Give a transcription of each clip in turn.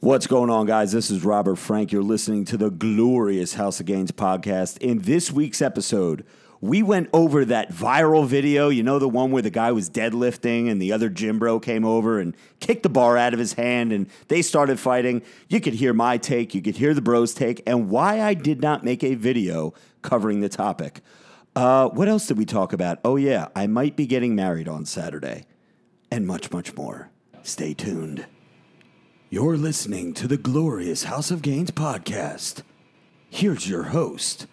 What's going on, guys? This is Robert Frank. You're listening to the glorious House of Gains podcast. In this week's episode, we went over that viral video. You know, the one where the guy was deadlifting and the other gym bro came over and kicked the bar out of his hand and they started fighting. You could hear my take, you could hear the bros' take, and why I did not make a video covering the topic. Uh, what else did we talk about? Oh, yeah, I might be getting married on Saturday, and much, much more. Stay tuned. You're listening to the glorious House of Gains podcast. Here's your host,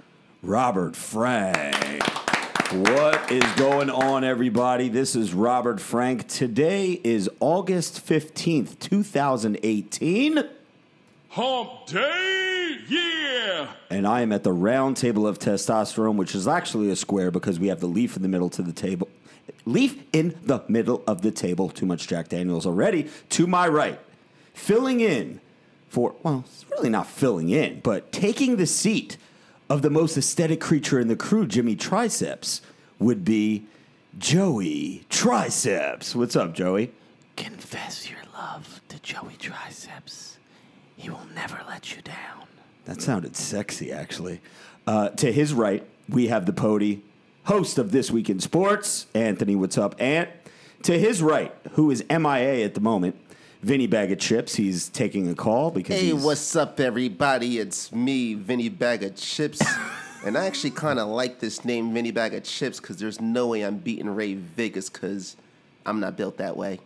Robert Frank. What is going on, everybody? This is Robert Frank. Today is August 15th, 2018, Hump Day, yeah! and I am at the round table of testosterone, which is actually a square because we have the leaf in the middle to the table. Leaf in the middle of the table. Too much Jack Daniels already. To my right, filling in for, well, it's really not filling in, but taking the seat of the most aesthetic creature in the crew, Jimmy Triceps, would be Joey Triceps. What's up, Joey? Confess your love to Joey Triceps. He will never let you down. That sounded sexy, actually. Uh, to his right, we have the Pody, host of This Week in Sports, Anthony. What's up, Ant? To his right, who is MIA at the moment, Vinny Bag of Chips. He's taking a call because Hey, he's, what's up, everybody? It's me, Vinny Bag of Chips. and I actually kind of like this name, Vinny Bag of Chips, because there's no way I'm beating Ray Vegas, because I'm not built that way.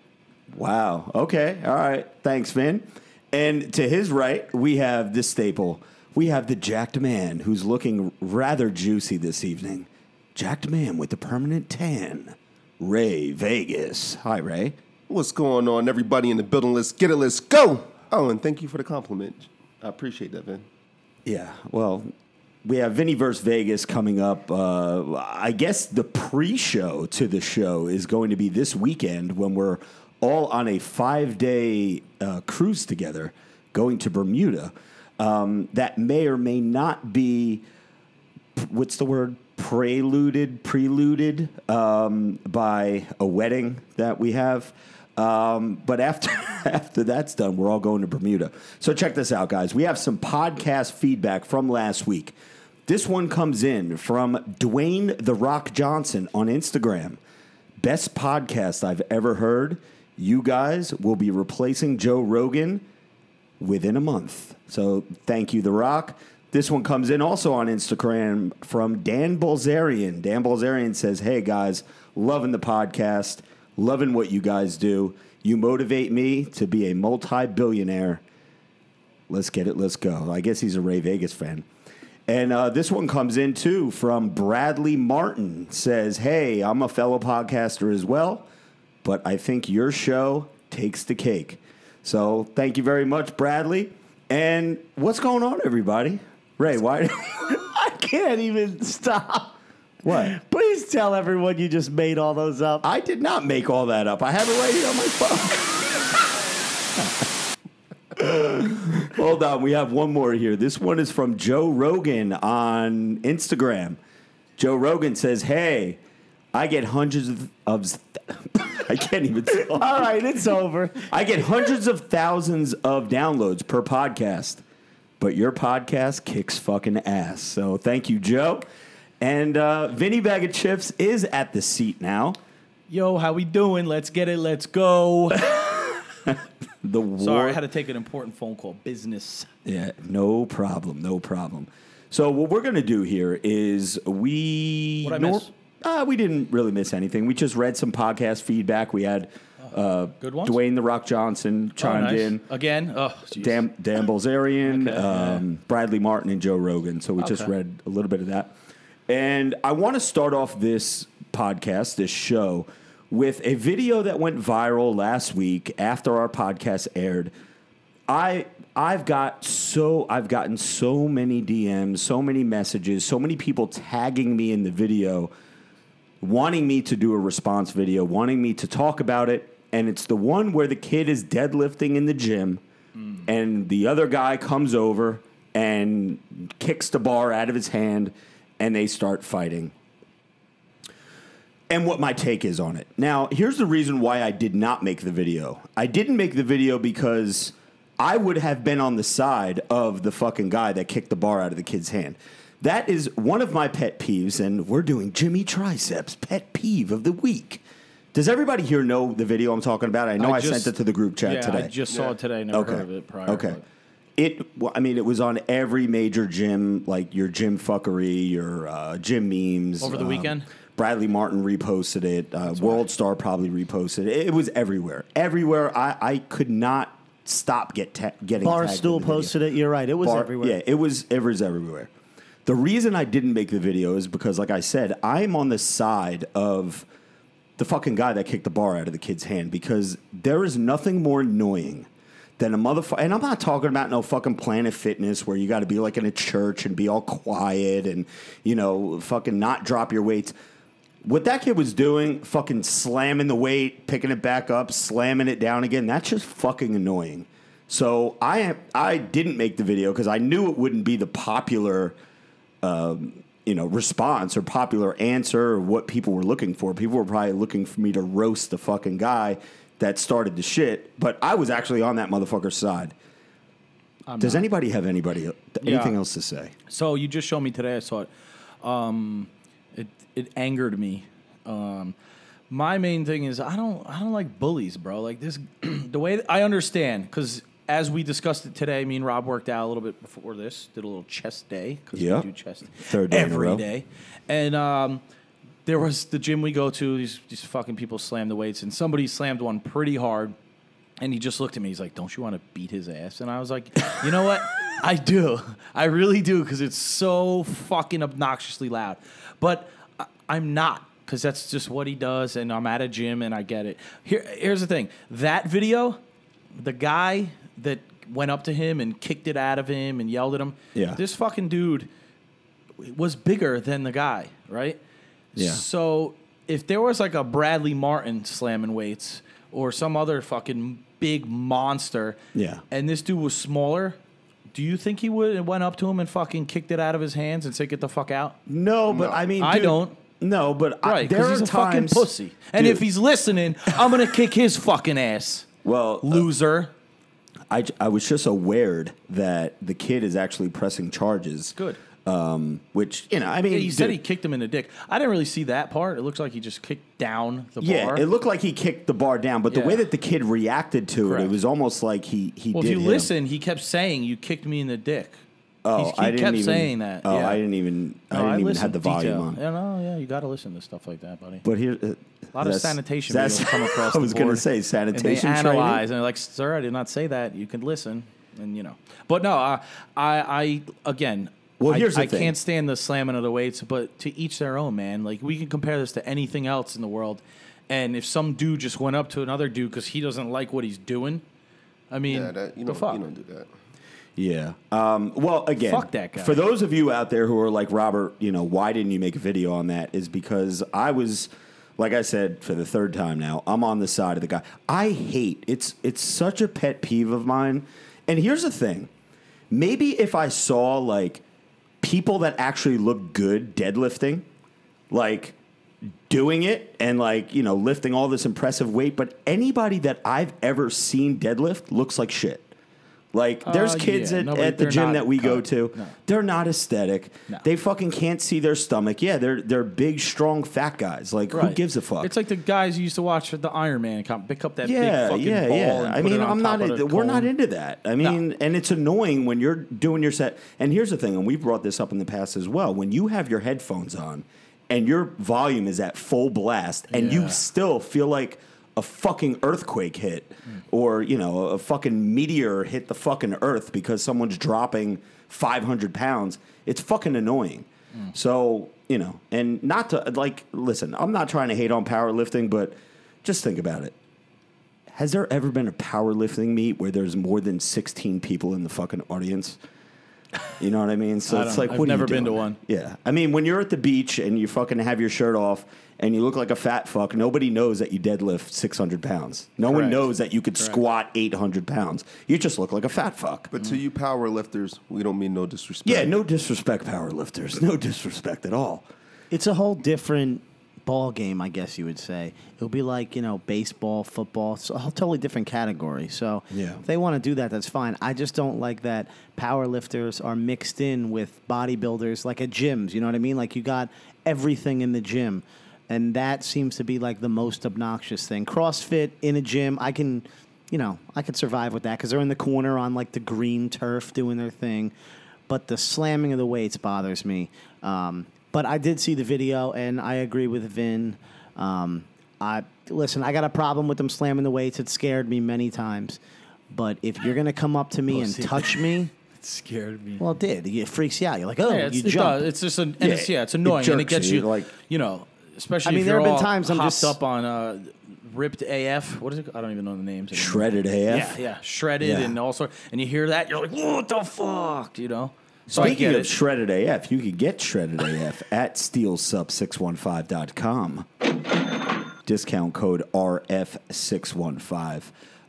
Wow. Okay. All right. Thanks, Vin. And to his right, we have the staple. We have the jacked man who's looking rather juicy this evening. Jacked man with the permanent tan, Ray Vegas. Hi, Ray. What's going on, everybody in the building? Let's get it, let's go! Oh, and thank you for the compliment. I appreciate that, Vin. Yeah, well, we have Vinny versus Vegas coming up. Uh, I guess the pre-show to the show is going to be this weekend when we're all on a five-day uh, cruise together, going to Bermuda. Um, that may or may not be what's the word preluded preluded um, by a wedding that we have um, but after after that's done we're all going to bermuda so check this out guys we have some podcast feedback from last week this one comes in from dwayne the rock johnson on instagram best podcast i've ever heard you guys will be replacing joe rogan within a month. So thank you, The Rock. This one comes in also on Instagram from Dan Bilzerian. Dan Bilzerian says, Hey guys, loving the podcast, loving what you guys do. You motivate me to be a multi billionaire. Let's get it, let's go. I guess he's a Ray Vegas fan. And uh, this one comes in too from Bradley Martin. Says, Hey, I'm a fellow podcaster as well, but I think your show takes the cake. So thank you very much, Bradley. And what's going on, everybody? Ray, why? I can't even stop. What? Please tell everyone you just made all those up. I did not make all that up. I have it right here on my phone. Hold on, we have one more here. This one is from Joe Rogan on Instagram. Joe Rogan says, "Hey, I get hundreds of, of I can't even talk. all right, it's over. I get hundreds of thousands of downloads per podcast, but your podcast kicks fucking ass. So thank you, Joe. And uh, Vinny Bag of Chips is at the seat now. Yo, how we doing? Let's get it. Let's go. The war. Sorry, I had to take an important phone call. Business. Yeah, no problem, no problem. So what we're gonna do here is we What'd I miss? Uh, we didn't really miss anything. We just read some podcast feedback. We had uh, Good ones? Dwayne the Rock Johnson Oh, chimed nice. in. Again? Oh. Dan, Dan Okay, um, Bradley Martin, and Joe Rogan. So we just read a little bit of that. And I want to start off this podcast, this show, with a video that went viral last week after our podcast aired. I I've got so I've gotten so many DMs, so many messages, so many people tagging me in the video, wanting me to do a response video, wanting me to talk about it. And it's the one where the kid is deadlifting in the gym mm. and the other guy comes over and kicks the bar out of his hand and they start fighting. And what my take is on it. Now, here's the reason why I did not make the video. I didn't make the video because I would have been on the side of the fucking guy that kicked the bar out of the kid's hand. That is one of my pet peeves, and we're doing Jimmy Triceps pet peeve of the week. Does everybody here know the video I'm talking about? I know I, just- sent it to the group chat yeah, today. I just saw it today. Never okay. heard of it prior. Okay. but- It, I mean, it was on every major gym, like your gym fuckery, your uh, gym memes. Over the um, weekend? Bradley Martin reposted it. Uh, World Star probably reposted it. It was everywhere. Everywhere. I, I could not stop get ta- getting tagged in Barstool the video. posted it. You're right. It was Bar- everywhere. Yeah, it was it was everywhere. The reason I didn't make the video is because, like I said, I'm on the side of the fucking guy that kicked the bar out of the kid's hand because there is nothing more annoying than a motherfucker. And I'm not talking about no fucking Planet Fitness where you got to be like in a church and be all quiet and you know fucking not drop your weights. What that kid was doing, fucking slamming the weight, picking it back up, slamming it down again, that's just fucking annoying. So I I didn't make the video because I knew it wouldn't be the popular um, you know response or popular answer or what people were looking for. People were probably looking for me to roast the fucking guy that started the shit. But I was actually on that motherfucker's side. Does anybody have anybody anything else to say? So you just showed me today. I saw it. Um, it it angered me. Um, my main thing is I don't I don't like bullies, bro. Like this, the way I understand because as we discussed it today, me and Rob worked out a little bit before this. Did a little chest day because Yeah. we do chest Third day every day. and um, there was the gym we go to. These these fucking people slam the weights, and somebody slammed one pretty hard. And he just looked at me. He's like, "Don't you want to beat his ass?" And I was like, "You know what? I do. I really do because it's so fucking obnoxiously loud." But I, I'm not because that's just what he does. And I'm at a gym and I get it. Here, here's the thing: that video, the guy that went up to him and kicked it out of him and yelled at him. Yeah. This fucking dude was bigger than the guy, right? Yeah. So if there was like a Bradley Martin slamming weights or some other fucking big monster, Yeah. and this dude was smaller, do you think he would have went up to him and fucking kicked it out of his hands and said, "Get the fuck out"? No, but I mean, I dude, don't. No, but I, Right? there Because are he's a times, fucking pussy. And Dude, if he's listening, I'm gonna kick his fucking ass, well, uh, loser. I, I was just aware that the kid is actually pressing charges. Good. Um, which you know, I mean, Yeah, he said dude, he kicked him in the dick. I didn't really see that part. It looks like he just kicked down the Yeah, bar. it looked like he kicked the bar down, but the way that the kid reacted to it, Correct. it was almost like he he well, did if you him. listen, he kept saying, "You kicked me in the dick." Oh, He's- he I didn't kept even, saying that. Oh, yeah. I didn't even. I No, didn't even listen have the volume detail. on. Yeah, no, yeah, you got to listen to stuff like that, buddy. But here, uh, A lot of sanitation that's- come across. I was going to say sanitation And they training. analyze and they're like, "Sir, I did not say that. You can listen." And you know, but no, I, I, I again. Well, I- here's the I thing. can't stand the slamming of the weights, but to each their own, man. Like we can compare this to anything else in the world, and if some dude just went up to another dude because he doesn't like what he's doing, I mean, Yeah, that, you, the don't, fuck. you don't do that. Yeah. Um, well, again, Fuck that guy. For those of you out there who are like Robert, you know, why didn't you make a video on that? Is because I was, like I said, for the third time now, I'm on the side of the guy. I hate it's it's such a pet peeve of mine. And here's the thing, maybe if I saw like people that actually look good deadlifting, like doing it and like you know lifting all this impressive weight, but anybody that I've ever seen deadlift looks like shit. Like there's Uh, kids yeah, at, nobody- at the gym that we go to. No. They're not aesthetic. No. They fucking can't see their stomach. Yeah, they're they're big, strong, fat guys. Like who gives a fuck? It's like the guys you used to watch at the Iron Man comp, pick up that yeah, big fucking yeah, ball. yeah. I mean, I'm not. we're not into that. I mean, and it's annoying when you're doing your set. And here's the thing, and we've brought this up in the past as well. When you have your headphones on and your volume is at full blast, and you still feel like a fucking earthquake hit, or you know, a fucking meteor hit the fucking earth because someone's dropping 500 pounds. It's fucking annoying. So you know, and not to like listen. I'm not trying to hate on powerlifting, but just think about it. Has there ever been a powerlifting meet where there's more than 16 people in the fucking audience? You know what I mean? So I it's like, I've what are you never been to one. Yeah, I mean, when you're at the beach and you fucking have your shirt off and you look like a fat fuck, nobody knows that you deadlift 600 pounds. No one knows that you could squat 800 pounds. You just look like a fat fuck. But to you power lifters, we don't mean no disrespect. Yeah, no disrespect, power lifters. No disrespect at all. It's a whole different ball game, I guess you would say. It'll be like you know baseball, football, it's a totally different category. So Yeah. if they want to do that, that's fine. I just don't like that power lifters are mixed in with bodybuilders, like at gyms. You know what I mean? Like you got everything in the gym, and that seems to be like the most obnoxious thing. CrossFit in a gym, I can. You know, I could survive with that because they're in the corner on like the green turf doing their thing but the slamming of the weights bothers me. Um, but I did see the video, and I agree with Vin. Um, I listen. I got a problem with them slamming the weights. It scared me many times. But if you're gonna come up to me and touch me, It scared me. well, it did. It freaks you out. You're like, oh, yeah, it's, you it jump. does. It's just an, and Yeah, it's, yeah, it's it annoying, and it jerks gets you, you like- you know, especially I mean, if there you're have been all times I'm hopped just- up on uh, ripped AF. What is it? I don't even know the names. anymore. Shredded AF. Yeah, yeah, shredded Yeah. and all sorts. And you hear that, you're like, what the fuck, you know? So Speaking of it. shredded AF, you can get shredded AF at steelsub615.com. Discount code RF615.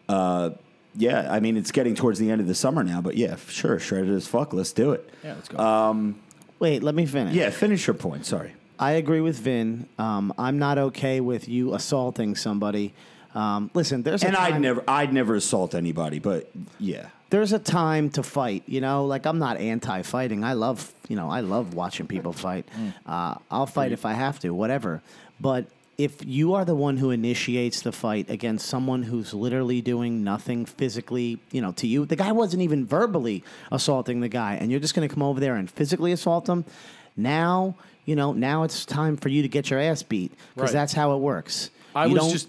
Uh, yeah, I mean, it's getting towards the end of the summer now, but yeah, sure, shredded as fuck. Let's do it. yeah, let's go. Uh, Wait, let me finish. Yeah, finish your point. Sorry. I agree with Vin. Um, I'm not okay with you assaulting somebody. Um, listen, there's a And time- I'd never, I'd never assault anybody, but yeah. There's a time to fight. You know, like I'm not anti-fighting. I love, you know, I love watching people fight. Uh, I'll fight if I have to, whatever. But if you are the one who initiates the fight against someone who's literally doing nothing physically, you know, to you, the guy wasn't even verbally assaulting the guy, and you're just going to come over there and physically assault him. Now, you know, now it's time for you to get your ass beat because Right. that's how it works. I You was don't- just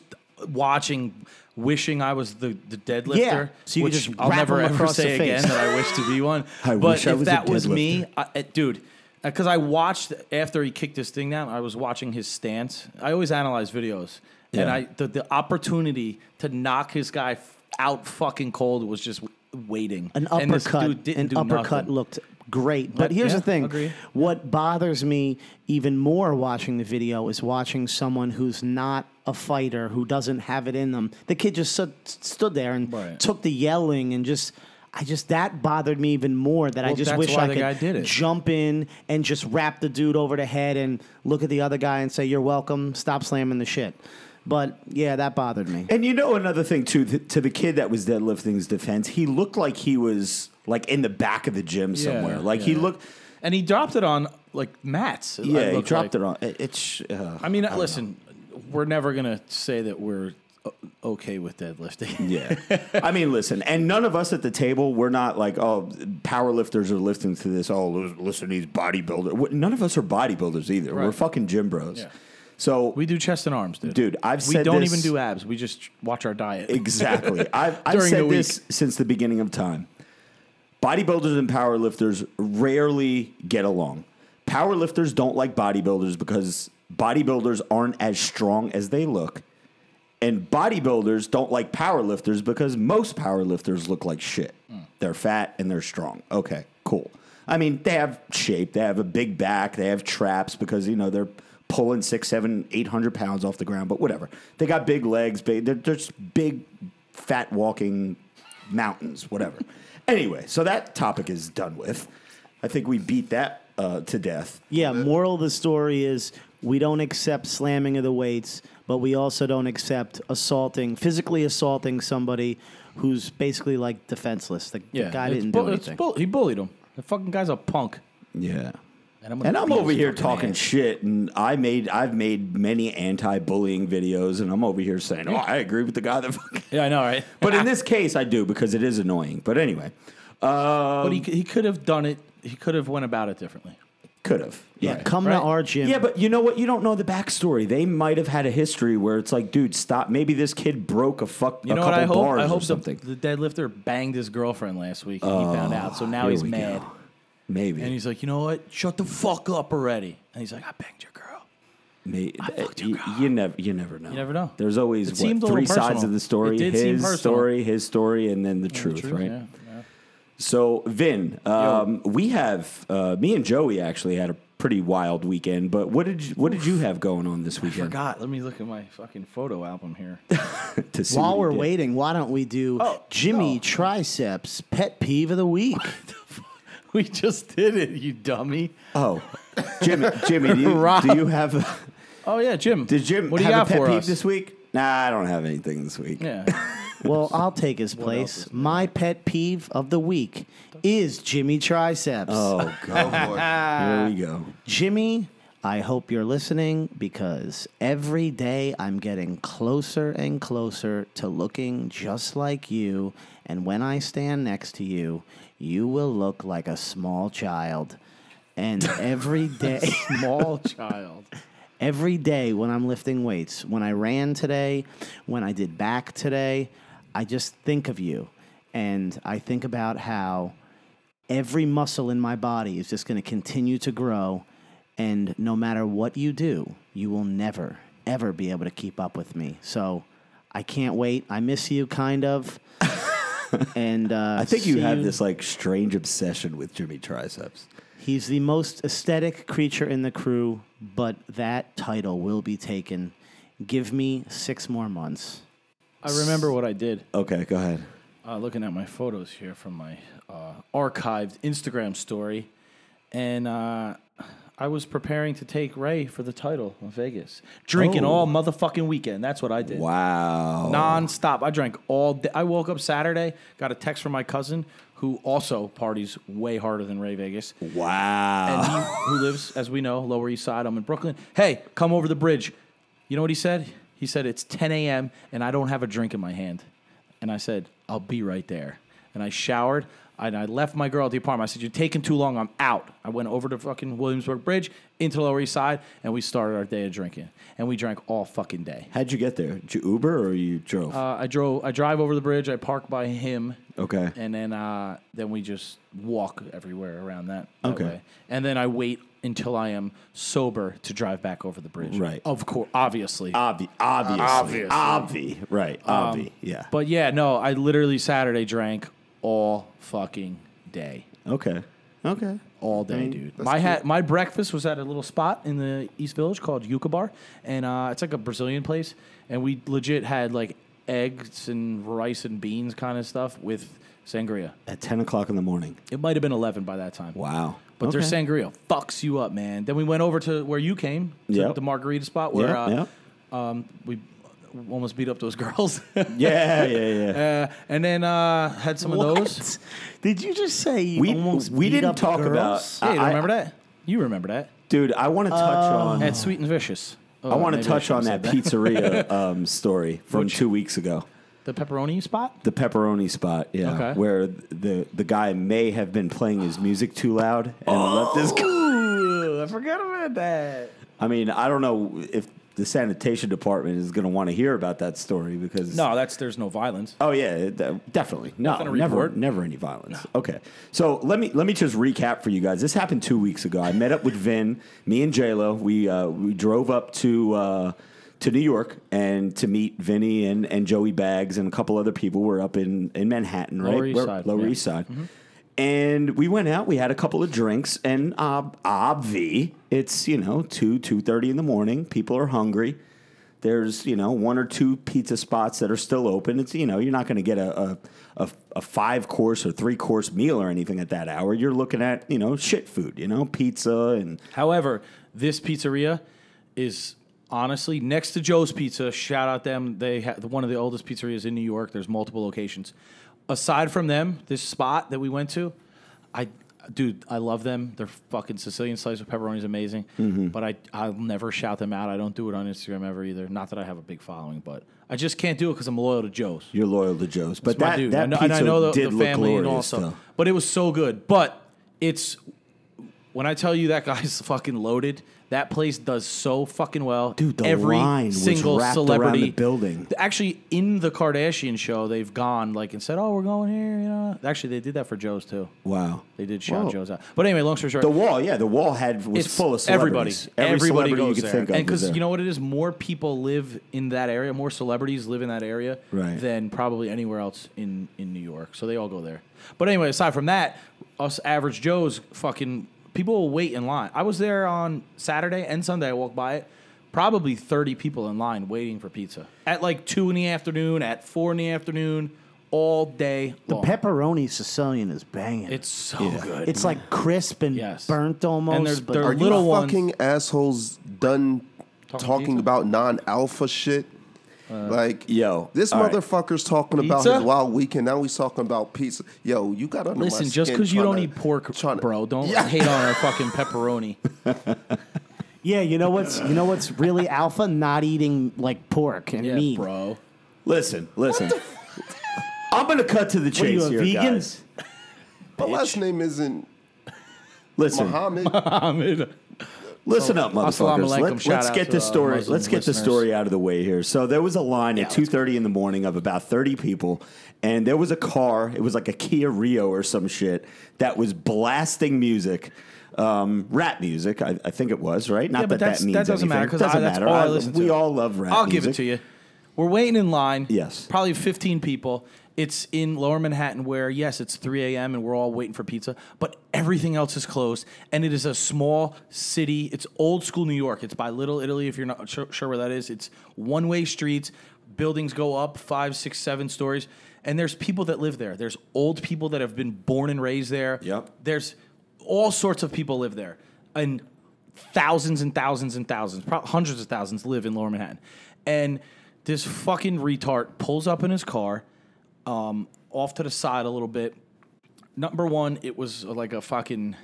watching, wishing I was the, the deadlifter. Yeah, so you which just I'll never ever say again that I wish to be one. I but wish I if was a that was me, I, uh, dude, because I watched after he kicked this thing down, I was watching his stance. I always analyze videos, and I the, the opportunity to knock his guy out fucking cold was just waiting. An uppercut, an uppercut nothing. looked great. But here's yeah, the thing: agree. what bothers me even more watching the video is watching someone who's not a fighter, who doesn't have it in them. The kid just stood, stood there and Right. took the yelling and just. I just that bothered me even more. That I just wish I could guy did it. jump in and just wrap the dude over the head and look at the other guy and say, "You're welcome. Stop slamming the shit." But yeah, that bothered me. And you know another thing too, th- to the kid that was deadlifting's defense, he looked like he was like in the back of the gym somewhere. Yeah, like he yeah. looked, and he dropped it on like mats. yeah, he dropped like. it on. it- It's. Uh, I mean, listen, we're never gonna say that we're okay with deadlifting. yeah, I mean, listen, and none of us at the table, we're not like, oh, power lifters are lifting to this. Oh, listen, these bodybuilders. None of us are bodybuilders either. We're fucking gym bros. Yeah. So We do chest and arms, dude. Dude, I've we said don't this- even do abs. We just watch our diet. Exactly. I've, I've said this since the beginning of time. Bodybuilders and powerlifters rarely get along. Powerlifters don't like bodybuilders because bodybuilders aren't as strong as they look. And bodybuilders don't like powerlifters because most powerlifters look like shit. They're fat and they're strong. Okay, cool. I mean, they have shape, they have a big back, they have traps because, you know, they're pulling six, seven, eight hundred pounds off the ground, but whatever. They got big legs, big, they're just big, fat walking mountains, whatever. anyway, so that topic is done with. I think we beat that uh, to death. Yeah, moral of the story is we don't accept slamming of the weights, but we also don't accept assaulting, physically assaulting somebody who's basically like defenseless. The, the yeah, guy didn't bull- do it's anything. bull- he bullied him. The fucking guy's a punk. Yeah. And I'm, And I'm over here talking ass. shit, and I made I've made many anti-bullying videos, and I'm over here saying, "Oh, I agree with the guy that." Fucking... Yeah, I know, right? But in this case, I do because it is annoying. But anyway, uh, but he, he could have done it. He could have went about it differently. could have. Yeah. Right. Come Right. to our gym. Yeah, but you know what? You don't know the backstory. They might have had a history where it's like, dude, stop. Maybe this kid broke a fuck You a know couple what I hope? bars I or hope the, something. the deadlifter banged his girlfriend last week and he found out. So now he's mad. go. Maybe. And he's like, you know what? Shut the fuck up already. And he's like, I banged your girl. May- fucked your you, girl. you never, you never know. You never know. There's always It what, seemed a three little sides personal. of the story. It did seem his personal. story, his story, and then the truth, Truth, right? yeah, yeah. So, Vin, um, we have uh, me and Joey actually had a pretty wild weekend. But what did you, what did you have going on this I weekend? forgot. Let me look at my fucking photo album here. To see While you we're did. waiting, why don't we do Oh, Jimmy no. Triceps Pet Peeve of the Week? we just did it, you dummy. Oh, Jimmy, Jimmy, do you, Rob. do you have Oh yeah, Jim. Did Jim What do you have got a pet for peeve us? this week? Nah, I don't have anything this week. Yeah. Well, I'll take his place. My pet peeve of the week is Jimmy Triceps. Oh God, here we go. Jimmy, I hope you're listening because every day I'm getting closer and closer to looking just like you. And when I stand next to you, you will look like a small child. And every day, Small child. every day when I'm lifting weights, when I ran today, when I did back today, I just think of you. And I think about how every muscle in my body is just going to continue to grow. And no matter what you do, you will never, ever be able to keep up with me. So I can't wait. I miss you, kind of. and uh, I think you see have this like strange obsession with Jimmy Triceps. He's the most aesthetic creature in the crew, but that title will be taken. Give me six more months. I remember what I did. Okay, go ahead. uh, looking at my photos here from my uh, archived Instagram story, and uh, I was preparing to take Ray for the title in Vegas, drinking Oh. all motherfucking weekend. That's what I did. Wow. Non-stop. I drank all day. I woke up Saturday, got a text from my cousin who also parties way harder than Ray Vegas. Wow. And he, who lives, as we know, Lower East Side. I'm in Brooklyn. Hey, come over the bridge. You know what he said? He said, It's 10 a.m. and I don't have a drink in my hand. And I said, I'll be right there. And I showered and I left my girl at the apartment. I said, You're taking too long. I'm out. I went over to fucking Williamsburg Bridge into the Lower East Side and we started our day of drinking. And we drank all fucking day. How'd you get there? Did you Uber or you drove? Uh, I drove. I drive over the bridge. I park by him, okay. and then uh, then we just walk everywhere around that, that Okay. way. And then I wait until I am sober to drive back over the bridge. Right. Of course, obviously. Obvi- obviously. Obviously. Obvi. Right. Obvi. yeah. but yeah, no, I literally Saturday drank all fucking day. okay. Okay. All day, dude. My ha- my breakfast was at a little spot in the East Village called Yuca Bar, and uh, it's like a Brazilian place, and we legit had like eggs and rice and beans kind of stuff with sangria. At 10 o'clock in the morning. It might have been eleven by that time. Wow. But their Okay. sangria fucks you up, man. Then we went over to where you came, to Yep. the margarita spot where Yeah, uh, yeah. um, we almost beat up those girls. Yeah, yeah, yeah. uh, and then uh, had some of those. Did you just say you We- almost we beat didn't up talk girls? about- Yeah, you I- remember that? You remember that? Dude, I want to touch on. At Sweet and Vicious. Oh, I want to touch on shouldn't that pizzeria um, story from Which- two weeks ago. The pepperoni spot? The pepperoni spot, yeah, Okay. where the the guy may have been playing his music too loud and left his. Ooh, I forgot about that. I mean, I don't know if the sanitation department is going to want to hear about that story because No, that's there's no violence. Oh yeah, it- definitely. No, never, never any violence. Okay, so let me let me just recap for you guys. This happened two weeks ago. I met up with Vin, me and J Lo. We uh, we drove up to uh, to New York and to meet Vinny and, and Joey Bags and a couple other people. We're up in in Manhattan, right? Lower East Side, Lower yeah. East Side. And we went out. We had a couple of drinks, and uh, obvi, it's you know two two thirty in the morning. People are hungry. There's you know one or two pizza spots that are still open. It's you know you're not going to get a, a a five course or three course meal or anything at that hour. You're looking at you know shit food, you know pizza and However, this pizzeria is honestly next to Joe's Pizza. Shout out them. They have one of the oldest pizzerias in New York. There's multiple locations. Aside from them, this spot that we went to, I dude, I love them. Their fucking Sicilian slice with pepperoni is amazing. Mm-hmm. But I I'll never shout them out. I don't do it on Instagram ever either. Not that I have a big following, but I just can't do it because I'm loyal to Joe's. you're loyal to Joe's. But my that dude. that I know, pizza and I know the, did the look family and all glorious, stuff. though. But it was so good. But it's when I tell you that guy's fucking loaded, that place does so fucking well. Dude, the every line was single wrapped around celebrity the building. Actually, in the Kardashian show, they've gone like and said, "Oh, we're going here." You know, actually, they did that for Joe's too. Wow. They did shout Whoa. Joe's out. But anyway, long story short, The wall, yeah, the wall had was it's full of everybody. celebrities. Every everybody celebrity goes you could there, think of and because you know what it is, more people live in that area. More celebrities live in that area Right. than probably anywhere else in in New York. So they all go there. But anyway, aside from that, us average Joes, fucking people will wait in line. I was there on Saturday and Sunday. I walked by it. Probably thirty people in line waiting for pizza at like two in the afternoon, at four in the afternoon, all day The long. pepperoni Sicilian is banging. It's so good. It's like crisp and Yes. burnt almost. And there's- but they're Are little you ones. fucking assholes done talking pizza? about non-alpha shit. Uh, like, Yo, this all right. motherfucker's talking about his wild weekend. Now he's talking about pizza. Yo, you got to Listen, just because you don't eat pork, bro, don't Yeah. hate on our fucking pepperoni. Yeah, you know what's you know what's really alpha? Not eating like pork and Yeah, meat. bro. Listen, listen. I'm gonna cut to the What are you, chase a here, vegan? guys. My last name isn't Listen, Muhammad. Ahmed. Listen up, motherfuckers. Let, us get this story. Let's get the story out of the way here. So there was a line at two thirty in the morning of about thirty people, and there was a car. It was like a Kia Rio or some shit that was blasting music. Um, rap music, I, I think it was right. Not Yeah, that that means that doesn't matter because doesn't that's matter. all I I- we all love rap. Music. I'll give it to you. We're waiting in line. Yes. Probably 15 people. It's in lower Manhattan where, yes, it's 3 a.m. and we're all waiting for pizza, but everything else is closed. And it is a small city. It's old school New York. It's by Little Italy, if you're not sure, sure where that is. It's one way streets. Buildings go up five, six, seven stories. And there's people that live there. There's old people that have been born and raised there. Yep. There's all sorts of people live there. And thousands and thousands and thousands, probably hundreds of thousands live in Lower Manhattan. And this fucking retard pulls up in his car, um, off to the side a little bit. Number one, it was like a fucking,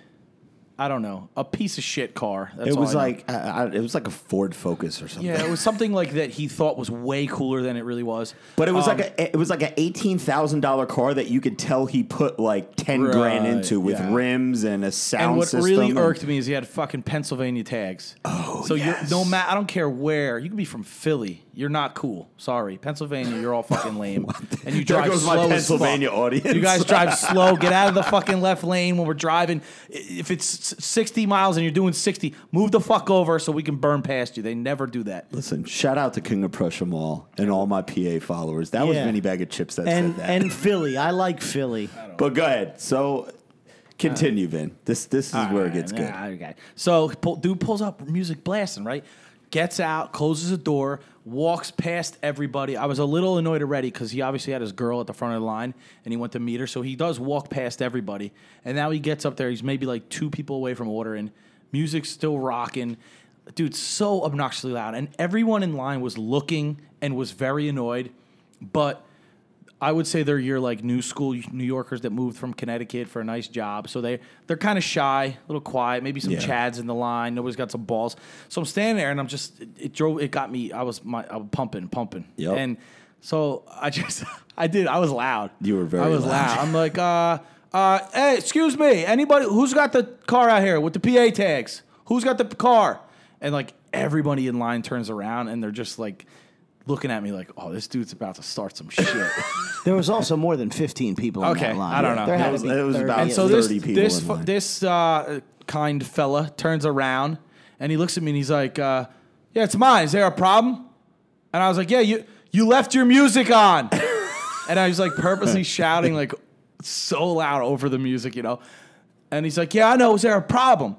I don't know, a piece of shit car. That's It was I like I, I, it was like a Ford Focus or something. yeah, it was something like that he thought was way cooler than it really was. But it was Um, like a it was like an eighteen thousand dollar car that you could tell he put like ten grand into with yeah. rims and a sound And what really and- irked me is he had fucking Pennsylvania tags. Oh, so yes. you're no matter. I don't care where you can be from Philly. You're not cool. Sorry, Pennsylvania. You're all fucking lame. and you drive There goes my slow as Pennsylvania audience. You guys drive slow. Get out of the fucking left lane when we're driving. If it's 60 miles and you're doing 60, move the fuck over so we can burn past you. They never do that. Listen, shout out to King of Prussia Mall and all my PA followers. That was Yeah. Vinny Bag of Chips that And said that. and Philly, I like Philly. but go ahead. So continue, Vin. This this is where it gets good. Okay. So pull, dude pulls up, music blasting, right? Gets out, closes the door, walks past everybody. I was a little annoyed already because he obviously had his girl at the front of the line and he went to meet her. So he does walk past everybody. And now he gets up there. He's maybe like two people away from ordering. Music's still rocking. Dude, so obnoxiously loud. And everyone in line was looking and was very annoyed. But I would say they're your like new school New Yorkers that moved from Connecticut for a nice job. So they they're kind of shy, a little quiet. Maybe some Yeah. chads in the line. Nobody's got some balls. So I'm standing there and I'm just it, it drove it got me. I was my I was pumping pumping. Yep. And so I just I did I was loud. You were very I was loud. loud. I'm like uh uh hey excuse me anybody who's got the car out here with the PA tags? Who's got the car? And like everybody in line turns around and they're just like. Looking at me like, oh, this dude's about to start some shit. There was also more than 15 people in Okay, that line. I don't know. There It had was- to be it was 30 about and so least. this 30 people this in fu- line. this uh, kind fella turns around and he looks at me and he's like, uh, "Yeah, it's mine. Is there a problem?" And I was like, "Yeah, you you left your music on." and I was like purposely shouting like so loud over the music, you know. And he's like, "Yeah, I know. Is there a problem?"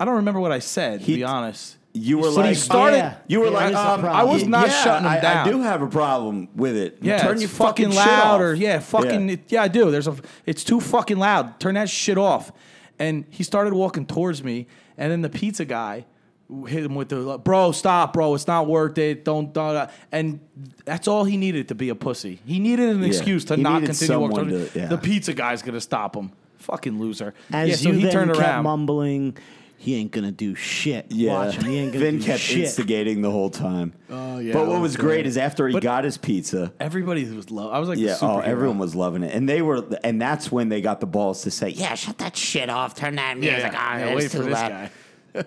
I don't remember what I said. to He- be honest, You were But he like started- Yeah. You were Yeah, like, it is a um. I was not yeah, shutting him I, down. I do have a problem with it. Yeah, turn it's your fucking, shit loud, off. or yeah, fucking Yeah. yeah. I do. There's a, it's too fucking loud. Turn that shit off. And he started walking towards me, and then the pizza guy hit him with the bro, stop, bro, it's not worth it. Don't, don't. And that's all he needed to be a pussy. He needed an Yeah. excuse to He not continue walking. towards to- yeah. The pizza guy's gonna stop him. Fucking loser. As yeah, so you he then turned kept around. mumbling, he ain't gonna do shit. Yeah, Watch him. He ain't gonna Vin do kept shit. instigating the whole time. Oh, yeah, But what was was great great. is after he But- got his pizza. Everybody was low. I was like, Yeah, oh, everyone was loving it, and they were, and that's when they got the balls to say, "Yeah, shut that shit off, turn that Yeah, music yeah, on." yeah, it's wait for too this loud." guy.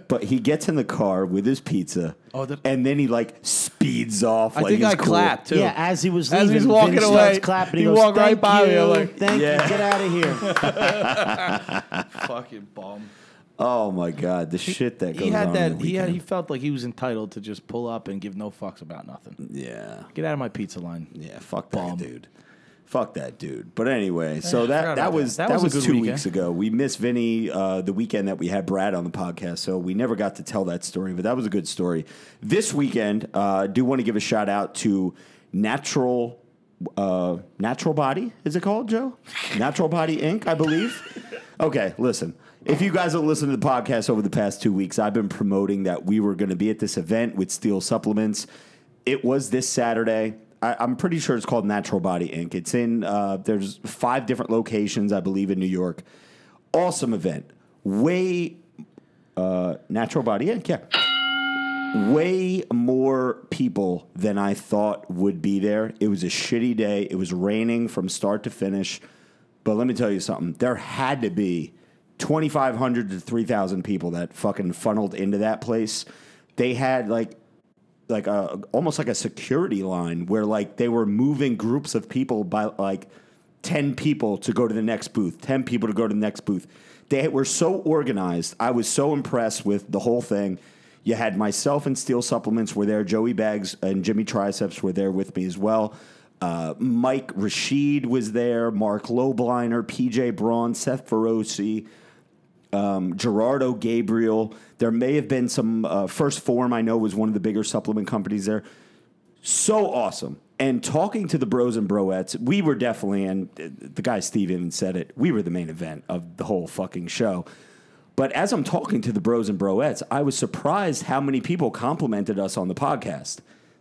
But he gets in the car with his pizza, Oh, the- and then he like speeds off. I like think he's I cool. clapped too. Yeah, as he was As leaving, he's walking Vin away, starts clapping. He, he goes, walked right "Thank by me, you, I'm like- thank Yeah. you, get out of here." fucking bum. Oh my god, the shit that goes he had on. that. He had. He felt like he was entitled to just pull up and give no fucks about nothing. yeah, Get out of my pizza line. yeah. Fuck Bum. that dude. Fuck that dude. But anyway, so I that that was that. was was, a good two weekend. weeks ago. We missed Vinny uh, the weekend that we had Brad on the podcast, so we never got to tell that story. But that was a good story. This weekend, uh, I do want to give a shout out to Natural uh, Natural Body. Is it called Joe? Natural Body Inc. I believe. Okay, listen. If you guys have listened to the podcast over the past two weeks, I've been promoting that we were going to be at this event with Steel Supplements. It was this Saturday. I, I'm pretty sure it's called Natural Body Inc. It's in, uh, there's five different locations, I believe, in New York. Awesome event. Way, uh, Natural Body Inc., yeah way more people than I thought would be there. It was a shitty day. It was raining from start to finish. But let me tell you something. There had to be 2,500 to 3,000 people that fucking funneled into that place. They had like like a almost like a security line where like they were moving groups of people by like 10 people to go to the next booth, 10 people to go to the next booth. They were so organized. I was so impressed with the whole thing. You had myself and Steel Supplements were there. Joey Bags and Jimmy Triceps were there with me as well. Uh, Mike Rashid was there. Mark Lobliner, PJ Braun, Seth Feroce, um, Gerardo Gabriel. There may have been some uh, First Form. I know was one of the bigger supplement companies there. So awesome. And talking to the bros and broettes, we were definitely, and the guy Steve even said it, we were the main event of the whole fucking show. But as I'm talking to the bros and broettes, I was surprised how many people complimented us on the podcast.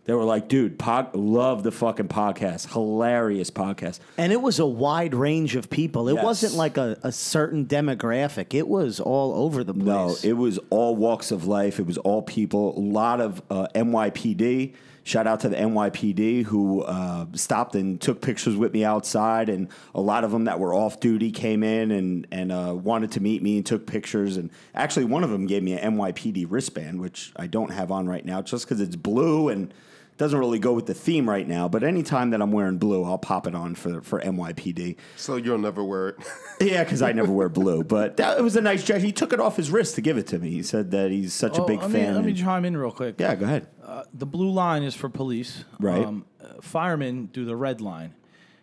They were like, dude, pod, love the fucking podcast. Hilarious podcast. And it was a wide range of people. It Yes. wasn't like a, a certain demographic. It was all over the place. No, it was all walks of life. It was all people. A lot of uh, NYPD. Shout out to the NYPD who uh, stopped and took pictures with me outside, and a lot of them that were off duty came in and and uh, wanted to meet me and took pictures. And actually, one of them gave me an NYPD wristband, which I don't have on right now, just because it's blue and doesn't really go with the theme right now. But anytime that I'm wearing blue, I'll pop it on for for NYPD. So you'll never wear it. Yeah, because I never wear blue. But that, it was a nice gesture. He took it off his wrist to give it to me. He said that he's such a Oh, big let me, fan. let me chime in real quick. yeah, go ahead. Uh, the blue line is for police. Right. Um, uh, firemen do the red line.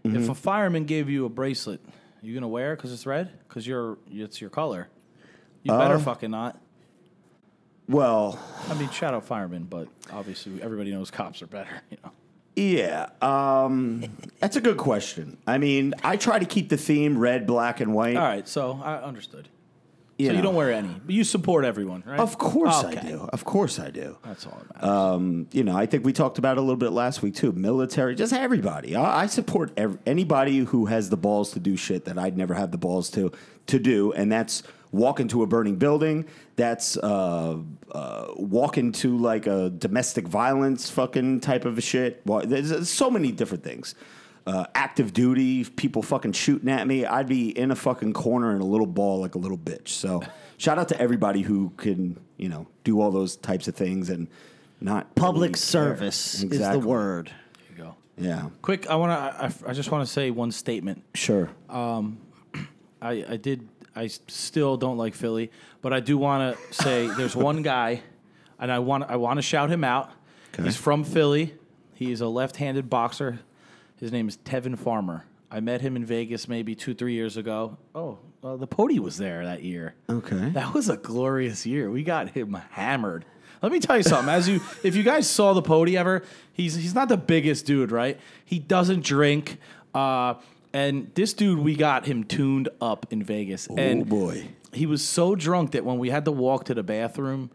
Mm-hmm. If a fireman gave you a bracelet, you gonna wear it because it's red? Because you're it's your color. You Uh, better fucking not. Well, I mean, shout out firemen, but obviously everybody knows cops are better. You know. yeah, um, that's a good question. I mean, I try to keep the theme red, black, and white. All right, so I understood. You so know. you don't wear any, but you support everyone, right? Of course Okay. I do. Of course I do. That's all that matters. Um, you know, I think we talked about it a little bit last week too. Military, just everybody. I, I support anybody who has the balls to do shit that I'd never have the balls to to do, and that's walk into a burning building. That's uh, uh, walk into like a domestic violence fucking type of a shit. Well, there's, there's so many different things. Uh, active duty, people fucking shooting at me. I'd be in a fucking corner in a little ball like a little bitch. So, shout out to everybody who can, you know, do all those types of things and not Public really care. service is the word. there you go. Yeah, Quick, I want to. I, I just want to say one statement. sure. Um, I, I did. I still don't like Philly, but I do want to say there's one guy, and I want I want to shout him out. He's from Philly. He's a left-handed boxer. His name is Tevin Farmer. I met him in Vegas maybe two three years ago. Oh, uh, the Pody was there that year. Okay. That was a glorious year. We got him hammered. Let me tell you something. As you, if you guys saw the Pody ever, he's he's not the biggest dude, right? He doesn't drink. Uh, and this dude, we got him tuned up in Vegas. and oh boy. he was so drunk that when we had to walk to the bathroom,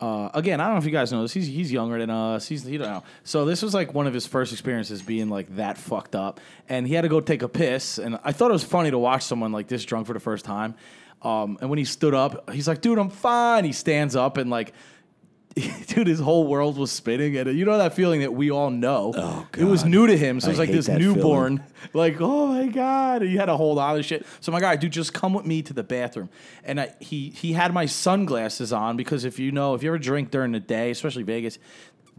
uh, again, I don't know if you guys know this. He's he's younger than us. He's you don't know. So this was like one of his first experiences being like that fucked up, and he had to go take a piss. And I thought it was funny to watch someone like this drunk for the first time. Um, and when he stood up, he's like, "Dude, I'm fine." He stands up and like. Dude, his whole world was spinning, and you know that feeling that we all know. Oh, It was new to him, so I it's like this newborn, like, oh my god, and you had a whole lot of shit. So my guy, dude, just come with me to the bathroom, and I, he he had my sunglasses on because if you know, if you ever drink during the day, especially Vegas,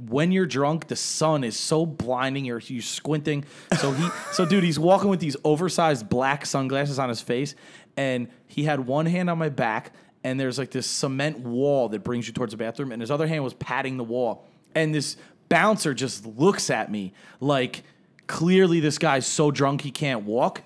when you're drunk, the sun is so blinding, you're you squinting. So he, so dude, he's walking with these oversized black sunglasses on his face, and he had one hand on my back, and there's like this cement wall that brings you towards the bathroom, and his other hand was patting the wall, and this bouncer just looks at me like clearly this guy's so drunk he can't walk,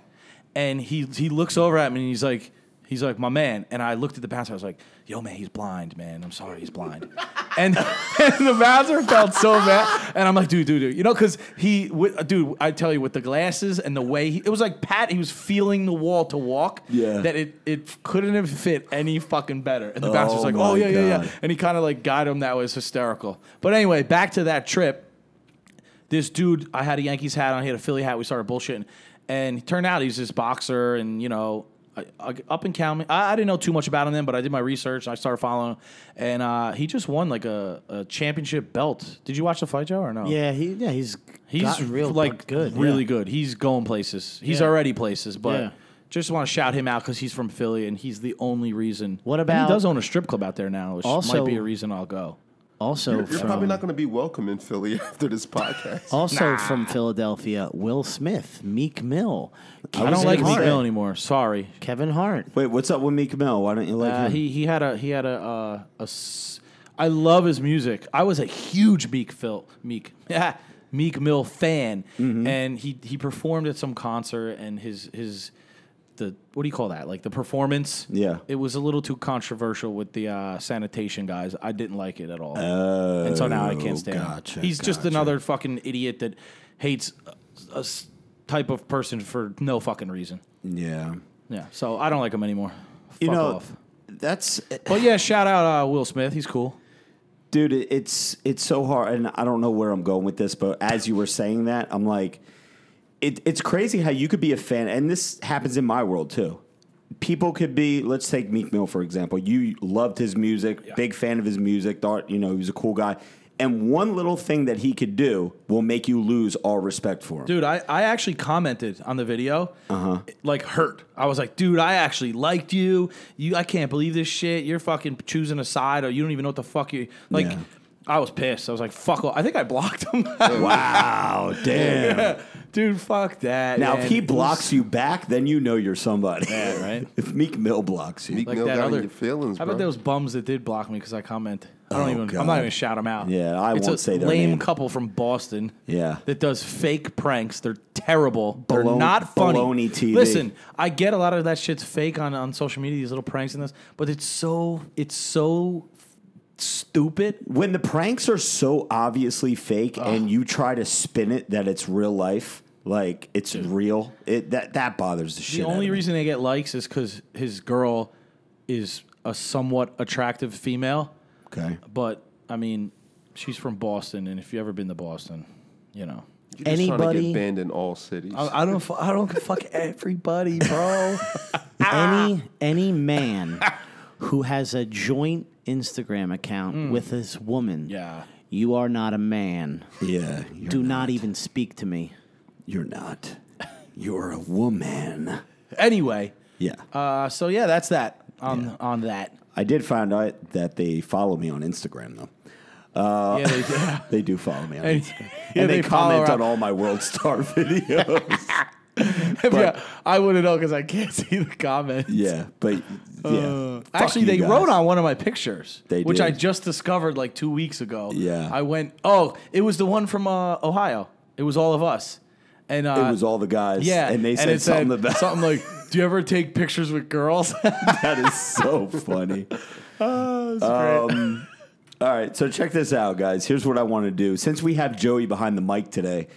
and he he looks over at me and he's like. He's like, my man. And I looked at the bouncer. I was like, yo, man, he's blind, man. I'm sorry, he's blind. And, and the bouncer felt so bad. And I'm like, dude, dude, dude. You know, because he, wi- dude, I tell you, with the glasses and the way he, it was like Pat, he was feeling the wall to walk. Yeah. That it, it couldn't have fit any fucking better. And the bouncer's Oh like, oh, yeah, yeah, yeah. And he kind of like got him. That was hysterical. But anyway, back to that trip this dude, I had a Yankees hat on, he had a Philly hat. We started bullshitting, and turned out he's this boxer, and you know, I, I, up and counting. I, I didn't know too much about him then, but I did my research. And I started following him, and uh, he just won like a, a championship belt. Did you watch the fight, Joe, or no? Yeah, he yeah he's he's real like good, really yeah. good. He's going places. He's Yeah. already places, but. Yeah. Just want to shout him out because he's from Philly and he's the only reason. What And about- he does own a strip club out there now, which Also- might be a reason I'll go. Also You're, you're from probably not going to be welcome in Philly after this podcast. also from Philadelphia, Will Smith, Meek Mill, I don't Kevin like Meek Mill anymore. Sorry, Kevin Hart. Wait, what's up with Meek Mill? Why don't you like Uh, him? he he had a he had a, uh, a s- I love his music. I was a huge Meek Phil Meek Meek Mill fan, Mm-hmm. and he he performed at some concert, and his his the what do you call that like the performance? Yeah. it was a little too controversial with the uh, sanitation guys. I didn't like it at all, Oh, and so now I can't stand. him. Oh, gotcha, He's just another fucking idiot that hates a, a type of person for no fucking reason. yeah. Yeah, so I don't like him anymore. You know, off. that's But yeah, shout out uh, Will Smith. He's cool. dude it's it's so hard and i don't know where i'm going with this but as you were saying that i'm like it, it's crazy how you could be a fan and this happens in my world too people could be let's take meek mill for example you loved his music big fan of his music thought you know he was a cool guy and one little thing that he could do will make you lose all respect for him Dude, I, I actually commented on the video, uh-huh. like hurt. I was like, dude, I actually liked you. You, I can't believe this shit. You're fucking choosing a side, or you don't even know what the fuck you like. Yeah. I was pissed. I was like, fuck. off. I think I blocked him. wow damn dude, fuck that. now man. if he blocks you back then you know you're somebody Yeah, right. if meek mill blocks you Meek like Mill that got other in your feelings, I bro. bet those bums that did block me because I comment. I don't Oh, even. I'm not even shout them out. Yeah, I it's won't a say their lame name. couple from Boston. Yeah. that does fake pranks. They're terrible. They're not funny. baloney TV. Listen, I get a lot of that shit's fake on, on social media. These little pranks and this, but it's so it's so stupid. when the pranks are so obviously fake and you try to spin it that it's real life, like it's real, it that that bothers the, shit. The out only of me. reason they get likes is because his girl is a somewhat attractive female. okay, But I mean, she's from Boston, and if you've ever been to Boston, you know. You're just trying to Anybody- get banned in all cities. I, I don't. fu- I don't fuck everybody, bro. any any man who has a joint Instagram account with this woman, yeah. you are not a man. yeah, Do not even speak to me. You're not. You're a woman. Anyway, Yeah, uh, so yeah, that's that on on that. I did find out that they follow me on Instagram though. yeah, they, yeah. They do follow me on And- Instagram, yeah, and they, they comment on all my World Star videos. yeah, I wouldn't know because I can't see the comments. yeah, but yeah. Uh, Fuck actually, you they guys. wrote on one of my pictures, They which I did. just discovered like two weeks ago. Yeah. I went. Oh, it was the one from uh, Ohio. It was all of us, and uh, It was all the guys. yeah, and they said it something about something like, "Do you ever take pictures with girls?" that is so funny. Um, all right, so check this out, guys. Here's what I want to do. Since we have Joey behind the mic today,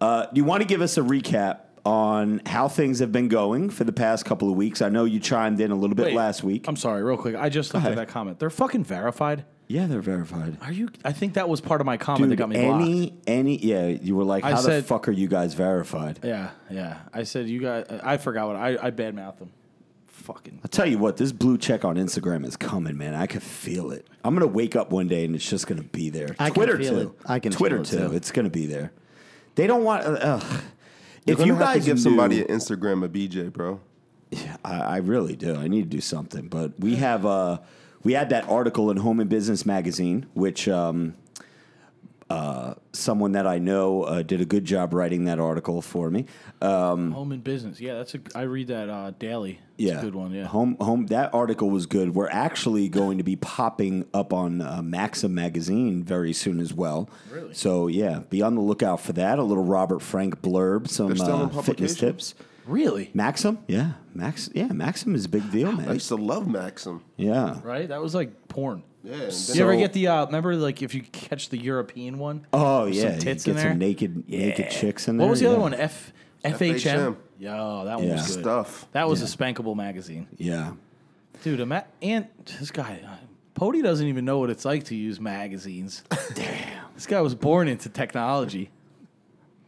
uh, do you want to give us a recap on how things have been going for the past couple of weeks? I know you chimed in a little bit Wait, last week. I'm sorry, real quick. I just looked ahead. at that comment. They're fucking verified. yeah, they're verified. Are you? I think that was part of my comment that got me blocked. any, any, yeah, you were like, I how the fuck are you guys verified? Yeah, yeah. I said you guys. I forgot what I I badmouthed them. Fucking. I'll tell you what, this blue check on Instagram is coming, man. I can feel it. I'm gonna wake up one day and it's just gonna be there. I can Twitter feel too. it. I can Twitter feel it, too. too. It's gonna be there. They don't want. Uh, ugh. You're if you guys give somebody an Instagram a BJ, bro. I, I really do. I need to do something. But we have uh, we had that article in Home and Business magazine, which um, uh, someone that I know uh, did a good job writing that article for me. Um, Home and business. Yeah, that's a. I read that uh, daily. It's yeah, a good one. Yeah. Home, home. That article was good. We're actually going to be popping up on uh, Maxim magazine very soon as well. Really? So yeah, be on the lookout for that. A little Robert Frank blurb, some still uh, fitness tips. Really? Maxim, yeah, Max, yeah, Maxim is a big deal, man. I used to love Maxim. Yeah, Right? That was like porn. Yeah. and then- you ever get the uh, remember like if you catch the European one? Oh yeah, some you tits get in there. some naked naked chicks in there. What was the other yeah. one? F FHM. FHM. Yo, that one Yeah. was good. Stuff. That was Yeah. a spankable magazine, Yeah. dude. Ima- and this guy, uh, Pody doesn't even know what it's like to use magazines. Damn, this guy was born into technology.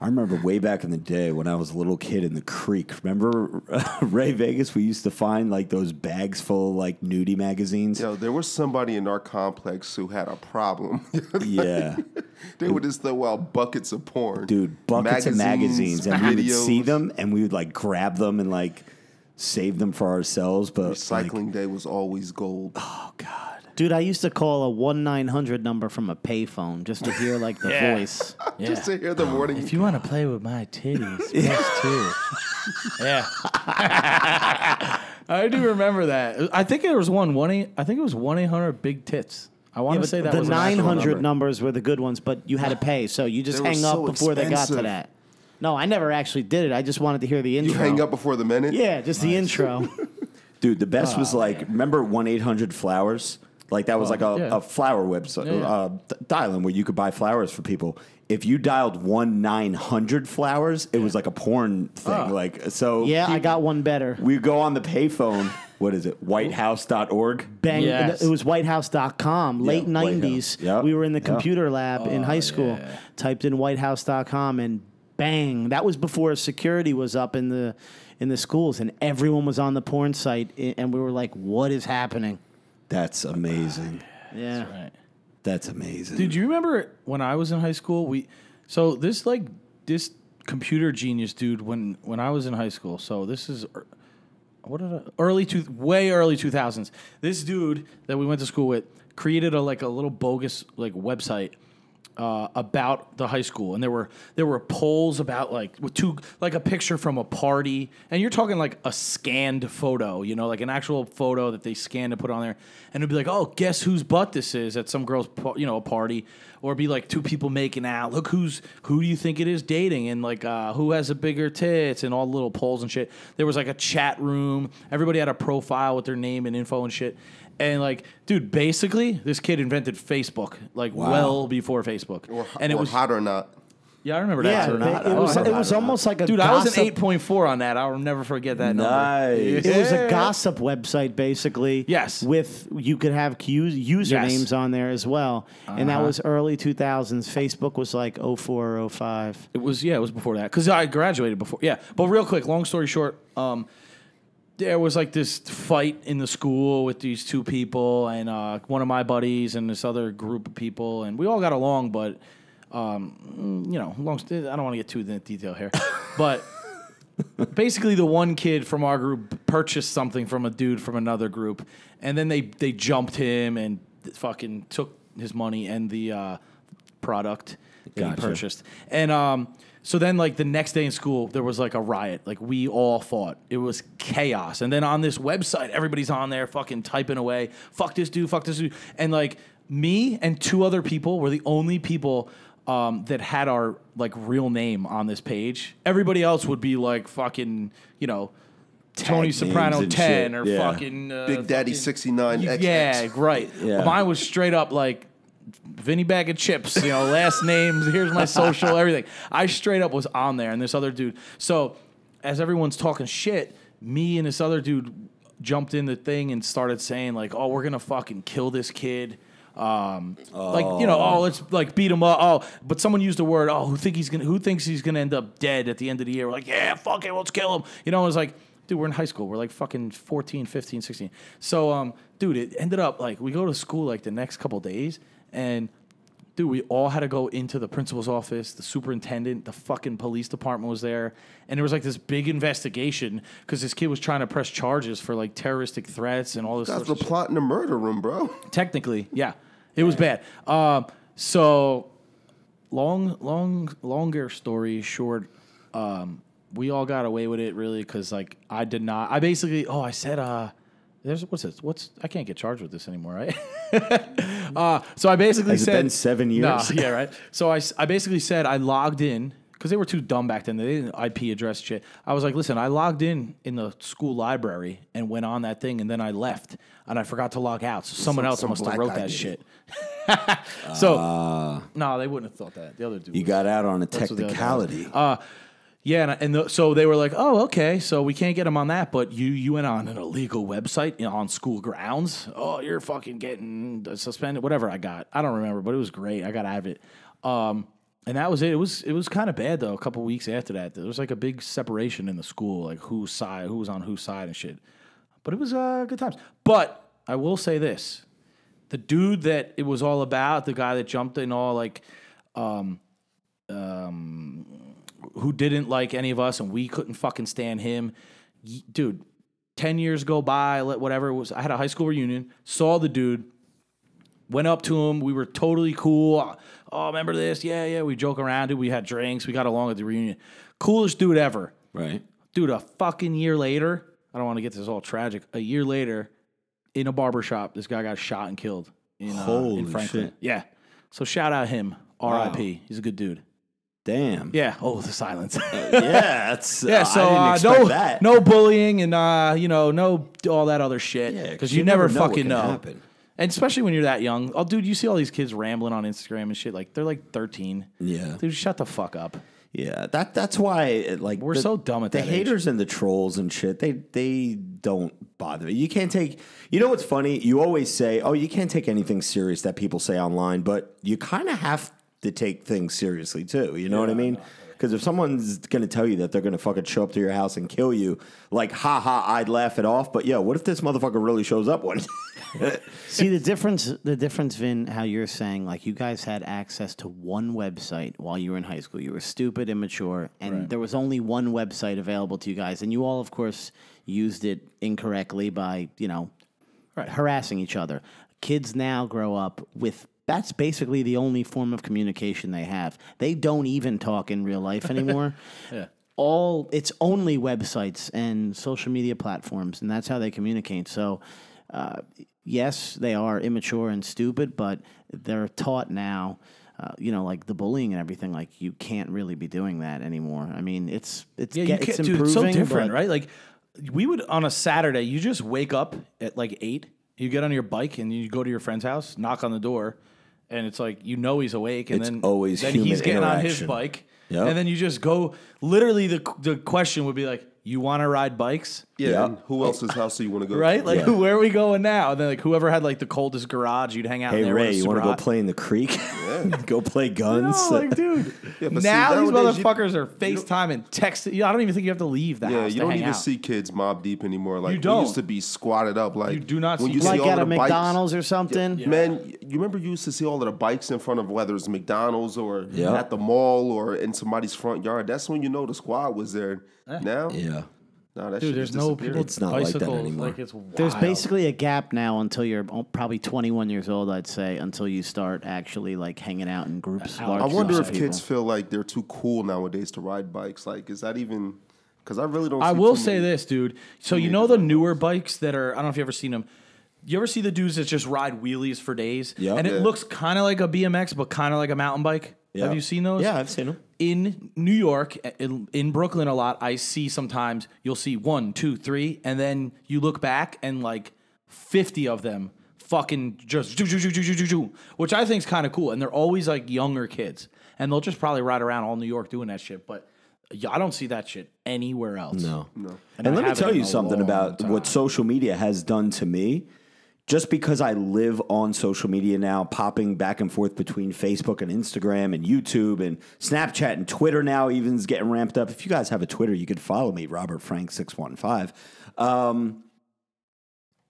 I remember way back in the day when I was a little kid in the creek. Remember Ray Vegas? We used to find like those bags full of like nudie magazines. Yo, there was somebody in our complex who had a problem. Yeah, they would just throw out buckets of porn. dude, buckets of magazines, and we would see them, and we would like grab them and like save them for ourselves. But like, Recycling day was always gold. oh god, Dude, I used to call a one nine hundred number from a payphone just to hear like the Yeah. voice. Just to hear the oh, morning. If you want to play with my titties, press two. yeah. I do remember that. I think there was one one eight. I think it was one eight hundred big tits. I want Yeah, to say that the was an nine actual hundred number. numbers were the good ones, but you had to pay, so you just They were hang so up before they got to expensive. that. No, I never actually did it. I just wanted to hear the intro. you hang up before the minute. Yeah, just the intro. dude, the best oh, was like remember one eight hundred flowers. Like that was like a, yeah. a flower website, Yeah, yeah. uh, d- dial-in where you could buy flowers for people. If you dialed one nine hundred flowers, it was like a porn thing. Oh. Like so, Yeah, I got one better. We go on the payphone. What is it? Whitehouse.org. Bang! Yes. It was WhiteHouse.com. Late White House. nineties. Yep. We were in the Yep. computer lab in Oh, high school. yeah. Typed in WhiteHouse.com and bang! That was before security was up in the in the schools, and everyone was on the porn site, and we were like, "What is happening?" That's amazing. Yeah. Right. That's amazing. Dude, you remember when I was in high school? We so this like this computer genius dude when when I was in high school. So this is er- what did I, early two way early two thousands. This dude that we went to school with created a like a little bogus like website. Uh, about the high school, and there were there were polls about like with two like a picture from a party, and you're talking like a scanned photo, you know, like an actual photo that they scanned and put on there, and it'd be like, oh, guess whose butt this is at some girl's you know a party, or be like two people making out. Look who's who do you think it is dating, and like uh, who has a bigger tits, and all the little polls and shit. There was like a chat room. Everybody had a profile with their name and info and shit. And like, dude, basically, this kid invented Facebook like Wow. well before Facebook, Or, and it or was hot or not. yeah, I remember Yeah, that. it, too. it was I it was almost like a Dude, I was gossip, an eight point four on that. I'll never forget that number. Nice. It was a gossip website, basically. Yes. With you could have Q- usernames Yes. on there as well, and that Uh-huh. was early two thousands. Facebook was like 04 or 05. It was yeah, it was before that because I graduated before. Yeah, but real quick, long story short, um, there was like this fight in the school with these two people and uh, one of my buddies and this other group of people, and we all got along, but um, you know, long. I don't want to get too in detail here, but. basically the one kid from our group purchased something from a dude from another group and then they they jumped him and fucking took his money and the uh, product that Gotcha. he purchased and um so then like the next day in school there was like a riot like we all fought it was chaos and then on this website everybody's on there fucking typing away fuck this dude fuck this dude and like me and two other people were the only people um, that had our like real name on this page. Everybody else would be like fucking, you know, Tony names Soprano and ten shit, or yeah. fucking uh, Big Daddy fucking- 69 XX. Yeah, right. Yeah. Mine was straight up like Vinny Bag of Chips, you know, last names, here's my social, everything. I straight up was on there and this other dude. So as everyone's talking shit, me and this other dude jumped in the thing and started saying like, "Oh, we're gonna fucking kill this kid." Um, like you know, oh, let's like beat him up. Oh, but someone used the word, oh, who think he's gonna, who thinks he's gonna end up dead at the end of the year? We're like, yeah, fuck it, let's kill him. You know, it was like, dude, we're in high school. We're like fucking 14, 15, 16. So, um, dude, it ended up like we go to school like the next couple days, and dude, we all had to go into the principal's office, the superintendent, the fucking police department was there, and there was like this big investigation because this kid was trying to press charges for like terroristic threats and all this. Were of shit. plotting a murder room, bro. Technically, yeah, it was bad. Um, so long, long, longer story short, um, we all got away with it really because like I did not. I basically, oh, I said, uh, there's what's this? What's I can't get charged with this anymore, right? uh, so I basically Has it said been seven years? yeah, right. So I, I basically said I logged in because they were too dumb back then. They didn't IP address shit. I was like, listen, I logged in in the school library and went on that thing, and then I left, and I forgot to log out. So someone Some- else some must have black wrote guy that did shit. so no, they wouldn't have thought that. The other dude. You was- got out on a that's what the other guy was. technicality. Uh, yeah, and, and the, so they were like, "Oh, okay, so we can't get him on that, but you you went on an illegal website you know, on school grounds. Oh, you're fucking getting suspended. Whatever I got, I don't remember, but it was great. I got out of it. Um, and that was it. It was it was kind of bad though. A couple weeks after that, there was like a big separation in the school, like whose side, who was on whose side and shit. But it was uh, good times. But I will say this: the dude that it was all about, the guy that jumped in all like who didn't like any of us and we couldn't fucking stand him. Dude, 10 years go by, let whatever it was. I had a high school reunion, saw the dude, went up to him. We were totally cool. Oh, remember this? Yeah, yeah. We joke around, dude. We had drinks. We got along at the reunion. Coolest dude ever. right. Dude, a fucking year later, I don't want to get this all tragic. A year later, in a barber shop, this guy got shot and killed in, uh, Holy in Franklin. shit. Yeah. So shout out him. R.I.P. He's a good dude. Damn. Yeah. Oh, the silence. Yeah, that's Yeah, uh, so I uh, no, that. no bullying and uh, you know, no all that other shit. Yeah, because you you, never, never know fucking know. happen. And especially when you're that young. Oh, dude, you see all these kids rambling on Instagram and shit. Like they're like 13. Yeah. dude, shut the fuck up. Yeah, that that's why like We're the- so dumb at the that age. haters and the trolls and shit. They they don't bother me. You can't take. You know what's funny? You always say, "Oh, you can't take anything serious that people say online," but you kind of have to take things seriously too. You know what I mean? Because if someone's going to tell you that they're going to fucking show up to your house and kill you, like, ha ha, I'd laugh it off. But yo, what if this motherfucker really shows up one? See the difference. The difference, Vin, how you're saying like you guys had access to one website while you were in high school. You were stupid, immature, and there was only one website available to you guys, and you all, of course, used it incorrectly by you know harassing each other. Kids now grow up with. That's basically the only form of communication they have. They don't even talk in real life anymore. Yeah. all it's only websites and social media platforms and that's how they communicate so uh, yes they are immature and stupid but they're taught now uh, you know like the bullying and everything like you can't really be doing that anymore i mean it's it's Yeah, get, it's can't, dude. It's so improving, different, but- right? Like we would on a Saturday, you just wake up at like eight. You get on your bike and you go to your friend's house, knock on the door, and it's like you know he's awake, and It's then always then human he's getting on his interaction. bike, Yep. and then you just go. Literally, the the question would be like, "You want to ride bikes?" Yeah. Yeah. and Who oh, else's house do you want to go? to? Right? Like, Yeah. where are we going now? And then, like, whoever had like the coldest garage, you'd hang out. in hey there when Ray, it's you super want to go hot. play in the creek? go play guns? No, like, dude. Yeah, but see, now these nowadays you- motherfuckers are FaceTime and texting. You I don't even think you have to leave the Yeah, house you to don't hang even out. see kids mob deep anymore. Like You we don't. used to be squatted up. Like You do not when see you kids. see like all at the a bikes- mcdonald's or something Man, you remember you used to see all of the bikes in front of whether it's McDonald's or Yeah. at the mall or in somebody's front yard. That's when you know the squad was there. Now, yeah. No, that Dude, shit there's no people It's not like that bicycles. anymore. Like it's wild. there's basically a gap now until you're oh, probably 21 years old i'd say until you start actually like hanging out in groups I large I wonder groups if of kids feel like they're too cool nowadays to ride bikes. Like, is that even? Because I really don't. I see will too say many- this, dude. So you know the newer bikes that are I don't know if you ever seen them. You ever see the dudes that just ride wheelies for days? Yep. And it Yeah. looks kind of like a BMX, but kind of like a mountain bike. Yeah. Have you seen those? Yeah, I've seen them. in New York, eh, in, in Brooklyn a lot, I see sometimes you'll see one, two, three, and then you look back and like 50 of them fucking just do, do, do, do, do, do, do, which I think is kind of cool. And they're always like younger kids. And they'll just probably ride around all New York doing that shit. But I don't see that shit anywhere else. No. No. And, I let me tell you something about time. what social media has done to me. Just because I live on social media now, popping back and forth between Facebook and Instagram and YouTube and Snapchat and Twitter now even is getting ramped up. If you guys have a Twitter, you could follow me, Robert Frank six one five. Um,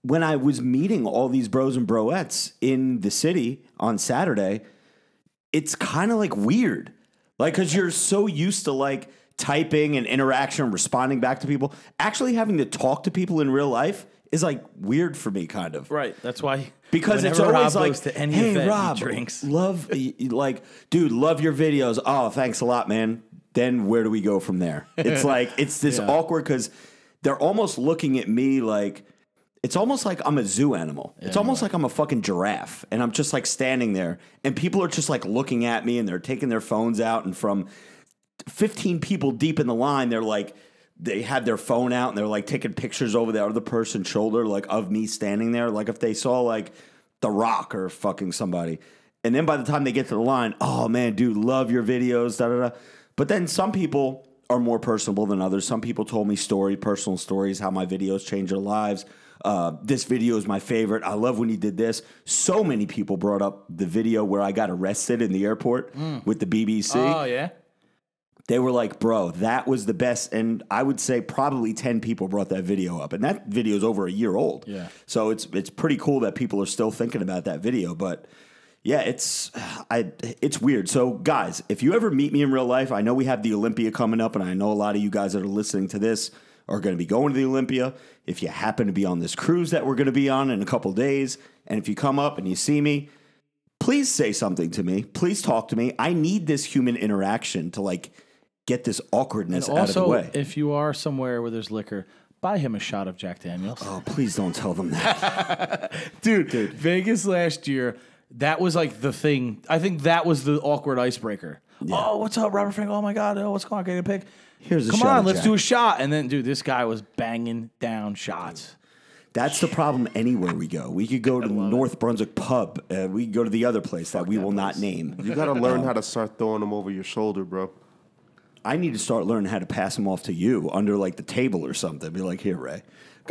when I was meeting all these bros and broettes in the city on Saturday, it's kind of like weird. Like, because you're so used to like typing and interaction responding back to people. Actually, having to talk to people in real life is like weird for me, kind of. Right. That's why. Because it's always Rob like, to any hey, event, Rob, he drinks. love, like, dude, love your videos. Oh, thanks a lot, man. Then where do we go from there? It's like, it's this Yeah. awkward because they're almost looking at me like, it's almost like I'm a zoo animal. it's almost like I'm a fucking giraffe. And I'm just like standing there. And people are just like looking at me and they're taking their phones out. And from 15 people deep in the line. They're like, they had their phone out and they're like taking pictures over the other person's shoulder, like of me standing there. Like if they saw like The Rock or fucking somebody. And then by the time they get to the line, oh man, dude, love your videos, da da da. But then some people are more personable than others. Some people told me story, personal stories, how my videos change their lives. Uh, this video is my favorite. I love when he did this. So many people brought up the video where I got arrested in the airport with the BBC Oh yeah. They were like, bro, that was the best. And I would say probably 10 people brought that video up. And that video is over a year old. Yeah. So it's it's pretty cool that people are still thinking about that video. But yeah, it's I it's weird. So guys, if you ever meet me in real life, I know we have the Olympia coming up, and I know a lot of you guys that are listening to this are going to be going to the Olympia. If you happen to be on this cruise that we're going to be on in a couple days, and if you come up and you see me, please say something to me. Please talk to me. I need this human interaction to like get this awkwardness And out of the also, way. if you are somewhere where there's liquor, buy him a shot of Jack Daniels. oh, please don't tell them that. Dude, Vegas last year, that was like the thing. I think that was the awkward icebreaker. Oh, what's up, Robert Frank? Oh my God, oh, what's going on? Get a pick. Here's a shot. Come on, let's Jack. do a shot. And then, dude, this guy was banging down shots. That's the problem anywhere we go. We could go to the North Brunswick pub. Uh, we could go to the other place that we will not name. You gotta learn how to start throwing them over your shoulder, bro. I need to start learning how to pass them off to you under like the table or something. Be like, here, Ray.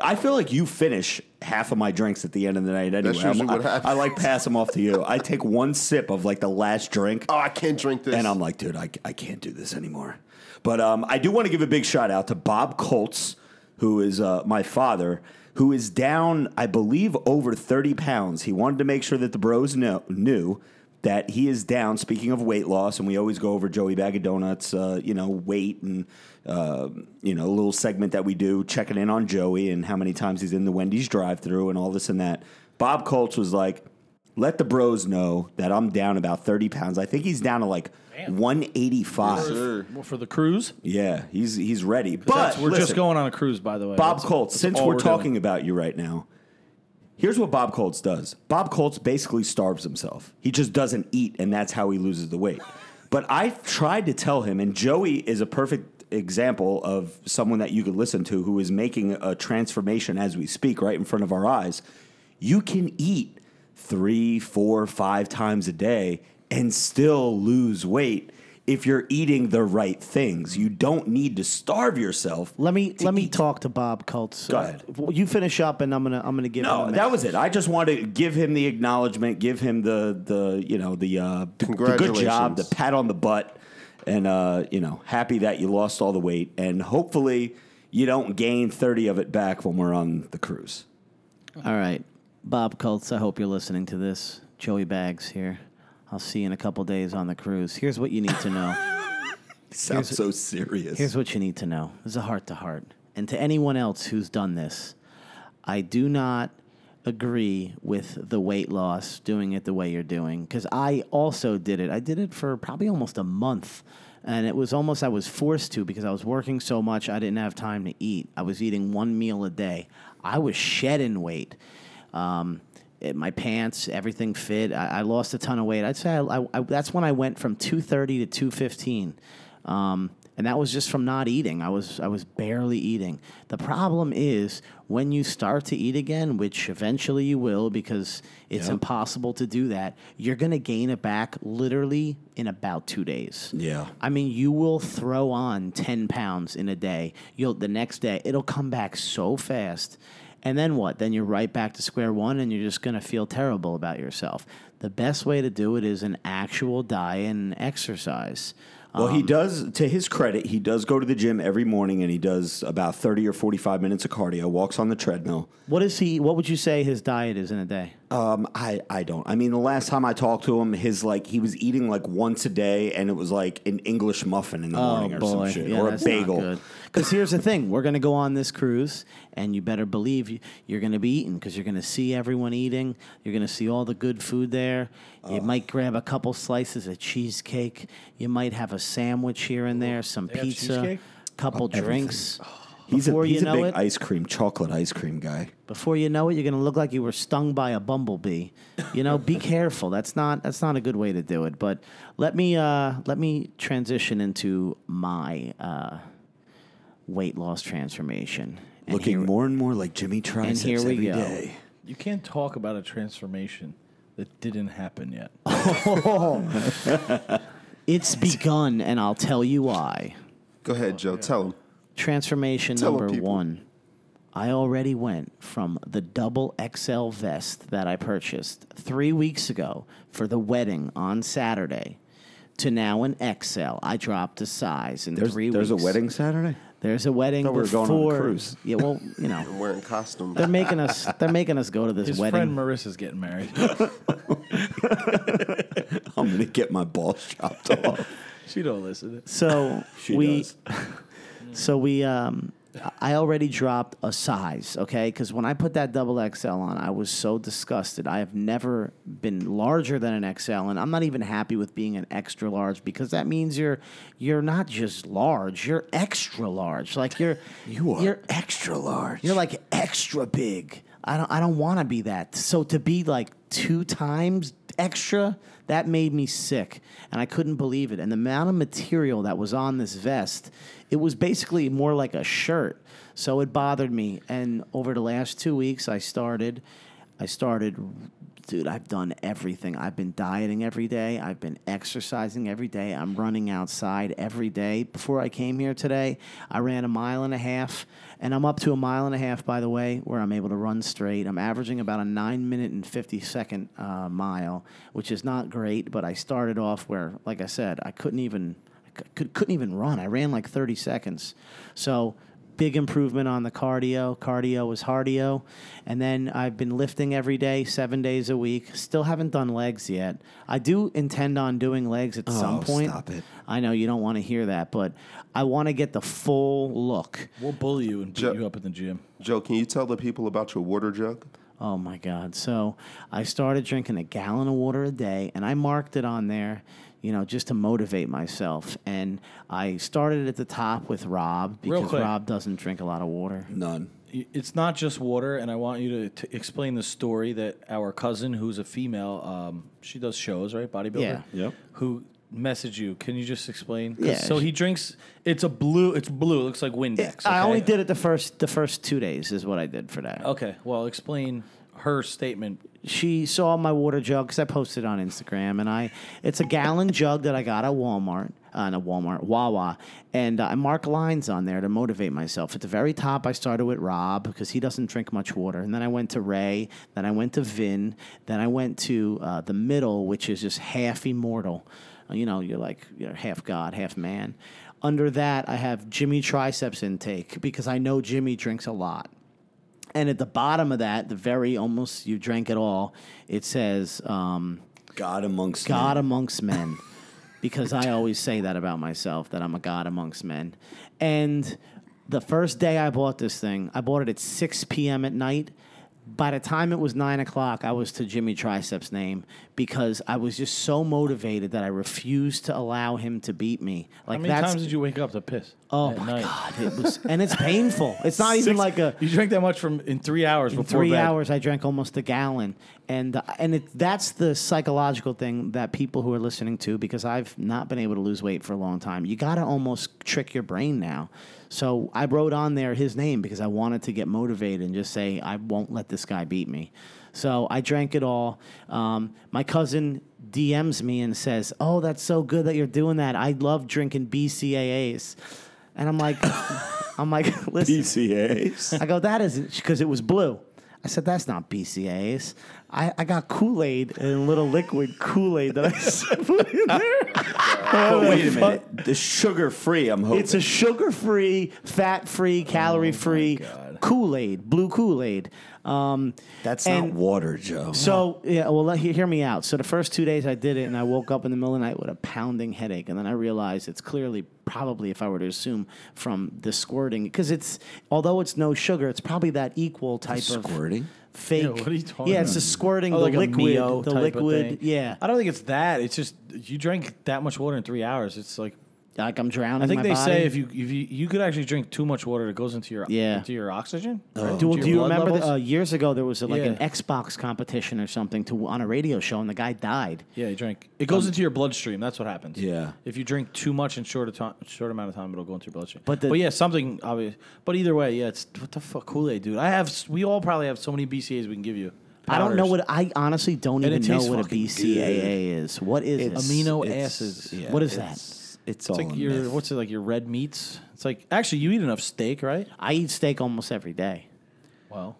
I feel like you finish half of my drinks at the end of the night anyway. That's usually I'm- what I. I like pass them off to you. I take one sip of like the last drink. Oh, I can't drink this. And I'm like, dude, I, I can't do this anymore. But um, I do want to give a big shout out to Bob Colts, who is uh, my father, who is down, I believe, over 30 pounds. He wanted to make sure that the bros know, knew that he is down. Speaking of weight loss, and we always go over Joey Bag of Donuts, uh, you know, weight and, uh, you know, a little segment that we do, checking in on Joey and how many times he's in the Wendy's drive through and all this and that. Bob Colts was like, let the bros know that I'm down about 30 pounds. I think he's down to like 185. Sir. Well, for the cruise, Yeah, he's he's ready. But we're just going on a cruise, by the way. Bob That's- Colts. that's Since all we're, doing. talking about you right now, here's what Bob Colts does. Bob Colts basically starves himself. He just doesn't eat, and that's how he loses the weight. But I've tried to tell him, and Joey is a perfect example of someone that you could listen to who is making a transformation as we speak, right in front of our eyes. You can eat three, four, five times a day and still lose weight if you're eating the right things. You don't need to starve yourself. Let me let me eat. talk to Bob Colts. Go Uh, ahead. well, you finish up, and I'm gonna I'm gonna give. him No, a that was it. I just wanted to give him the acknowledgement, give him the the you know the uh, the, the good job, the pat on the butt, and uh, you know happy that you lost all the weight, and hopefully you don't gain thirty of it back when we're on the cruise. All right, Bob Colts. I hope you're listening to this. Joey Bags here. I'll see you in a couple days on the cruise. Here's what you need to know. Sounds so serious. Here's what you need to know. This is a heart to heart. And to anyone else who's done this, I do not agree with the weight loss, doing it the way you're doing. Because I also did it. I did it for probably almost a month. And it was almost, I was forced to because I was working so much, I didn't have time to eat. I was eating one meal a day. I was shedding weight. Um, it, my pants, everything fit. I, I lost a ton of weight. I'd say I, I, I, that's when I went from 230 to 215. Um, and that was just from not eating. I was I was barely eating. The problem is when you start to eat again, which eventually you will because it's impossible to do that. You're going to gain it back literally in about 2 days. Yeah. I mean, you will throw on 10 pounds in a day. You'll the next day it'll come back so fast. And then what? Then you're right back to square one and you're just going to feel terrible about yourself. The best way to do it is an actual diet and exercise. Well, Um, he does. To his credit, he does go to the gym every morning, and he does about thirty or forty-five minutes of cardio. Walks on the treadmill. What is he? What would you say his diet is in a day? Um, I, I don't. I mean, the last time I talked to him, his like he was eating like once a day, and it was like an English muffin in the morning or some shit, or a bagel. Because here's the thing: we're gonna go on this cruise, and you better believe you- you're gonna be eating because you're gonna see everyone eating. You're gonna see all the good food there. You might grab a couple slices of cheesecake. You might have a sandwich here and there, some have pizza, couple drinks. He's a, Before you he's a know big it- ice cream, chocolate ice cream guy. Before you know it, you're going to look like you were stung by a bumblebee. You know, be careful. That's not that's not a good way to do it. But let me uh, let me transition into my uh, weight loss transformation. And Looking here- more and more like Jimmy Triceps here we every go. day. You can't talk about a transformation that didn't happen yet. It's begun, and I'll tell you why. Go ahead, Joe. Oh, tell him. Transformation Tell 'em, number people. one. I already went from the double XL vest that I purchased three weeks ago for the wedding on Saturday to now an XL. I dropped a size in There's, three there's weeks. There's a wedding Saturday? There's a wedding Thought we were before. going on a cruise. Yeah, well, you know, Wearing costumes. they're making us. They're making us go to this His wedding. friend Marissa's getting married. I'm going to get my balls chopped off. she don't listen. So She we, does. so we, um, I already dropped a size, okay? Because when I put that double XL on, I was so disgusted. I have never been larger than an XL, and I'm not even happy with being an extra large because that means you're you're not just large, you're extra large. Like you're You are you're extra large. you're like extra big. I don't I don't want to be that. So to be like two times extra, that made me sick, and I couldn't believe it. And the amount of material that was on this vest, it was basically more like a shirt. So it bothered me. And over the last two weeks, I started, I started. Dude, I've done everything. I've been dieting every day. I've been exercising every day. I'm running outside every day. Before I came here today, I ran a mile and a half, and I'm up to a mile and a half, by the way, where I'm able to run straight. I'm averaging about a nine minute and 50 second uh, mile, which is not great, but I started off where, like I said, I couldn't even. I could, couldn't even run. I ran like 30 seconds. So big improvement on the cardio. Cardio is hardio. And then I've been lifting every day, seven days a week. Still haven't done legs yet. I do intend on doing legs at some Oh, point. stop it. I know you don't want to hear that, but I want to get the full look. We'll bully you and beat Jo- you up at the gym. Joe, can you tell the people about your water jug? Oh my God. So I started drinking a gallon of water a day and I marked it on there, you know, just to motivate myself. And I started at the top with Rob because quick. Rob doesn't drink a lot of water. None. It's not just water, and I want you to, to explain the story that our cousin, who's a female, um, she does shows, right? Bodybuilder. Yeah. Yep. Who messaged you? Can you just explain? Yeah, So he drinks. It's a blue. It's blue. It looks like Windex. I only did it the first the first two days is what I did for that. Okay. Well, explain her statement. She saw my water jug because I posted on Instagram, and I it's a gallon jug that I got at Walmart, uh, a Walmart, Wawa, and uh, I mark lines on there to motivate myself. At the very top, I started with Rob because he doesn't drink much water, and then I went to Ray, then I went to Vin, then I went to uh, the middle, which is just half immortal. Uh, You know, you're like you're half god, half man. Under that, I have Jimmy triceps intake because I know Jimmy drinks a lot. And at the bottom of that, the very almost you drank it all, it says um, God amongst God men. amongst men. because I always say that about myself, that I'm a God amongst men. And the first day I bought this thing, I bought it at 6 p.m. at night. By the time it was nine o'clock, I was to Jimmy Triceps' name because I was just so motivated that I refused to allow him to beat me. Like How many that's times did you wake up to piss? oh my night? god, it was, and it's painful. It's not even like a You drank that much from in three hours before. in before three bed. hours, I drank almost a gallon, and and it, that's the psychological thing that people who are listening to, because I've not been able to lose weight for a long time. You got to almost trick your brain now. So I wrote on there his name because I wanted to get motivated and just say I won't let this guy beat me. So I drank it all. Um, my cousin DMs me and says, "Oh, that's so good that you're doing that. I love drinking BCAAs," and I'm like, I'm like, listen. PCAs. I go, that isn't because it was blue. I said, that's not BCAAs. I, I got Kool Aid and a little liquid Kool Aid that I put in there. But wait a minute. The sugar free, I'm hoping. It's a sugar free, fat free, calorie free God. Kool Aid, blue Kool Aid. Um, That's and- not water, Joe. So yeah, well, let, hear me out. So the first two days I did it, and I woke up in the middle of the night with a pounding headache, and then I realized it's clearly probably, if I were to assume, from the squirting, because it's although it's no sugar, it's probably that equal type of Squirting? Fake. Yeah, what are you talking Yeah, it's about? the squirting, Oh, the like a liquid, Mio the type of liquid. thing. Yeah, I don't think it's that. It's just you drank that much water in three hours. It's like like I'm drowning. I think my they body. say if you if you you could actually drink too much water, it goes into your Yeah. into your oxygen. right? Do, Into your do you remember the, uh, years ago there was a, like an Xbox competition or something to on a radio show and the guy died. yeah, he drank. It goes into your bloodstream. That's what happens. Yeah. If you drink too much in short a time, short amount of time, it'll go into your bloodstream. But But, yeah, something obvious. But either way, yeah, it's what the fuck Kool Aid, dude. I have. We all probably have so many BCAs we can give you. I don't know what I honestly don't And even know what a fucking BCAA is. What is it? Amino It's- acids. yeah, What is it's- It's, It's all like your myth. what's it like your red meats? It's like actually you eat enough steak, right? I eat steak almost every day. Well,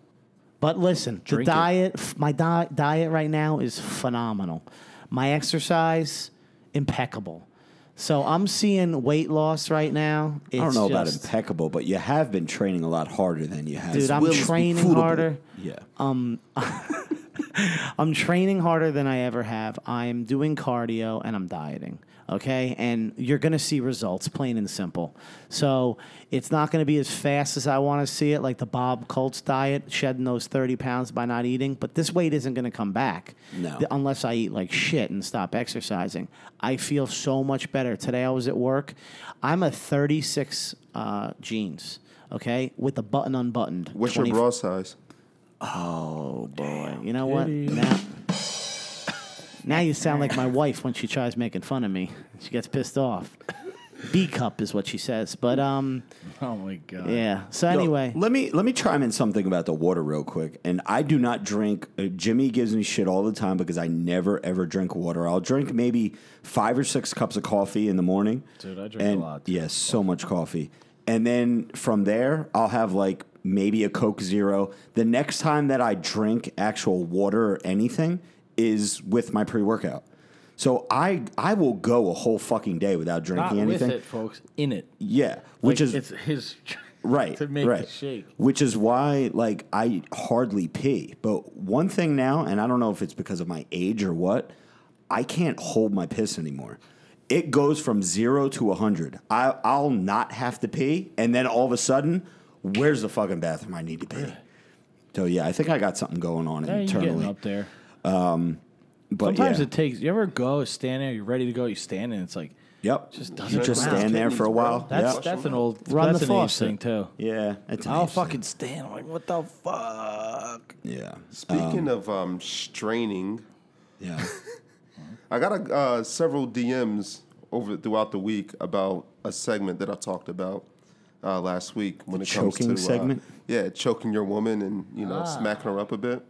But listen, the diet, f- my di- diet right now is phenomenal. My exercise, impeccable. So I'm seeing weight loss right now. I don't It's know about impeccable, but you have been training a lot harder than you have. Dude, I'm training harder. yeah. Um, I'm training harder than I ever have. I'm doing cardio and I'm dieting. Okay. And you're going to see results, plain and simple. So it's not going to be as fast as I want to see it, like the Bob Colts diet, shedding those 30 pounds by not eating. But this weight isn't going to come back No. th- unless I eat like shit and stop exercising. I feel so much better. Today I was at work. I'm a 36 uh, jeans. Okay, with the button unbuttoned. What's 20 your bra size? Oh boy! You know what? Now, now you sound like my wife when she tries making fun of me. She gets pissed off. B cup is what she says. But um, oh my god. yeah. So Yo, anyway, let me let me chime in something about the water real quick. And I do not drink. Uh, Jimmy gives me shit all the time because I never ever drink water. I'll drink maybe five or six cups of coffee in the morning. Dude, I drink a lot, too. Yes, so much coffee. And then from there, I'll have like maybe a Coke Zero. The next time that I drink actual water or anything is with my pre workout. So I I will go a whole fucking day without drinking Not anything. with it, folks. In it. Yeah, which is it's his right to make right. shake. which is why like i hardly pee but one thing now and i don't know if it's because of my age or what i can't hold my piss anymore it goes from zero to a 100 I, i'll not have to pee and then all of a sudden where's the fucking bathroom i need to pee so yeah i think i got something going on Yeah, you're internally getting up there. But Sometimes yeah. it takes. You ever go stand there? You're ready to go. You stand and it's like yep just doesn't just come out. stand there for a while that's yep. that's an old Run that's the an age thing too. yeah it's I'll fucking stand. I'm like, what the fuck? yeah Speaking of um, straining, yeah I got a, uh, several DMs over throughout the week about a segment that I talked about uh, last week when it comes choking to segment? Uh, yeah, choking your woman and you know smacking her up a bit,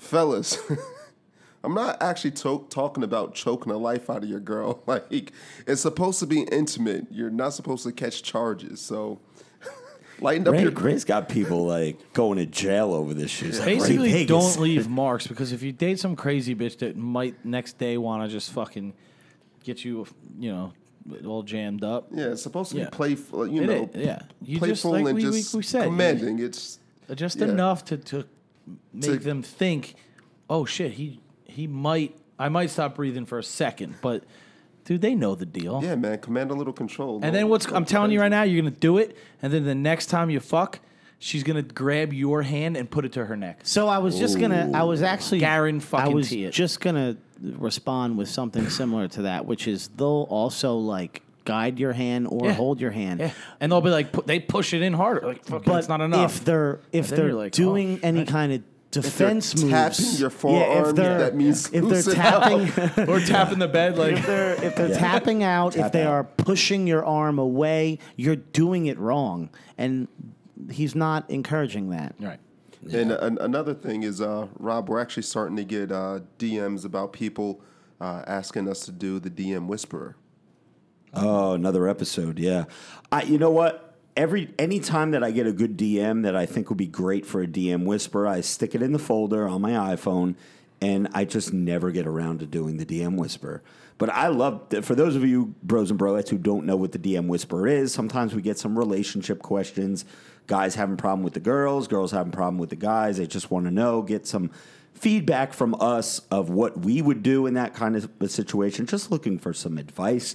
fellas. I'm not actually to- talking about choking the life out of your girl. Like it's supposed to be intimate. You're not supposed to catch charges. So lighten up Ray, your. Ray's got people like going to jail over this shit. It's like, Ray Basically, Vegas. don't leave marks because if you date some crazy bitch that might next day want to just fucking get you, you know, all jammed up. Yeah, it's supposed to Yeah. be playful. You It know, is, yeah. You just playful like and we, just we, we said, commanding. It's just yeah. enough to to make To- them think, oh shit, he he might. I might stop breathing for a second, but dude, they know the deal. Yeah, man, command a little control. And Don't- then what's don't I'm telling you right now, you're gonna do it, and then the next time you fuck, she's gonna grab your hand and put it to her neck. so I was just gonna. I was actually. Garen fucking I was just gonna respond with something similar to that, which is they'll also like guide your hand or Yeah. hold your hand. Yeah, and they'll be like, pu- they push it in harder. Like, fuck, But it's not enough. if they're if then they're you're like, doing oh, any kind of defense moves, tapping your yeah, if forearm, they're- that means if they're loosen tapping. or tapping the bed, like if they're if they're tapping out, if they out. are pushing your arm away, you're doing it wrong, and he's not encouraging that. right. And an, another thing is, uh, Rob, we're actually starting to get uh, DMs about people uh, asking us to do the DM Whisperer. Oh, another episode. Yeah. I, you know what? Every any time that I get a good DM that I think would be great for a DM whisper, I stick it in the folder on my iPhone, and I just never get around to doing the DM whisper. But I love for those of you bros and broettes who don't know what the DM whisper is. Sometimes we get some relationship questions. Guys having problem with the girls, girls having problem with the guys. They just want to know, get some feedback from us of what we would do in that kind of a situation. Just looking for some advice.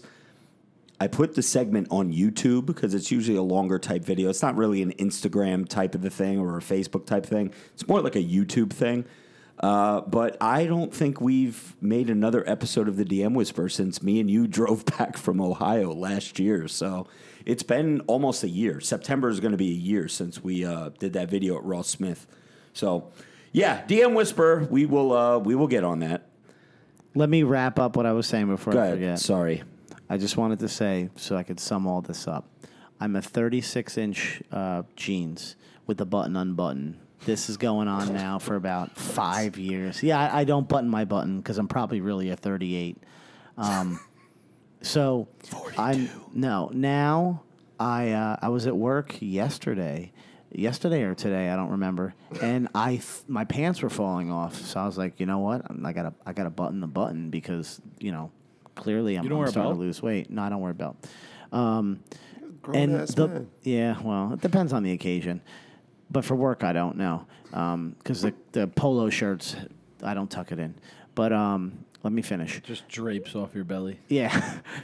I put the segment on YouTube because it's usually a longer type video. It's not really an Instagram type of a thing or a Facebook type thing. It's more like a YouTube thing. Uh, but I don't think we've made another episode of the DM Whisper since me and you drove back from Ohio last year. So it's been almost a year. September is going to be a year since we uh, did that video at Ross Smith. So yeah, DM Whisper, we will uh, we will get on that. Let me wrap up what I was saying before Go I ahead. forget. Sorry. I just wanted to say, so I could sum all this up. I'm a 36 inch uh, jeans with the button unbuttoned. This is going on now for about five years. Yeah, I, I don't button my button because I'm probably really a 38. Um, so I'm no now. I uh, I was at work yesterday, yesterday or today I don't remember, and I th- my pants were falling off. So I was like, you know what? I gotta I gotta button the button because you know clearly I'm, You don't I'm wear a starting belt? to lose weight. No, I don't wear a belt. Um, Grown and ass the, man. yeah, well, it depends on the occasion. But for work, I don't know because the the polo shirts, I don't tuck it in. But um, let me finish. Just drapes off your belly. Yeah,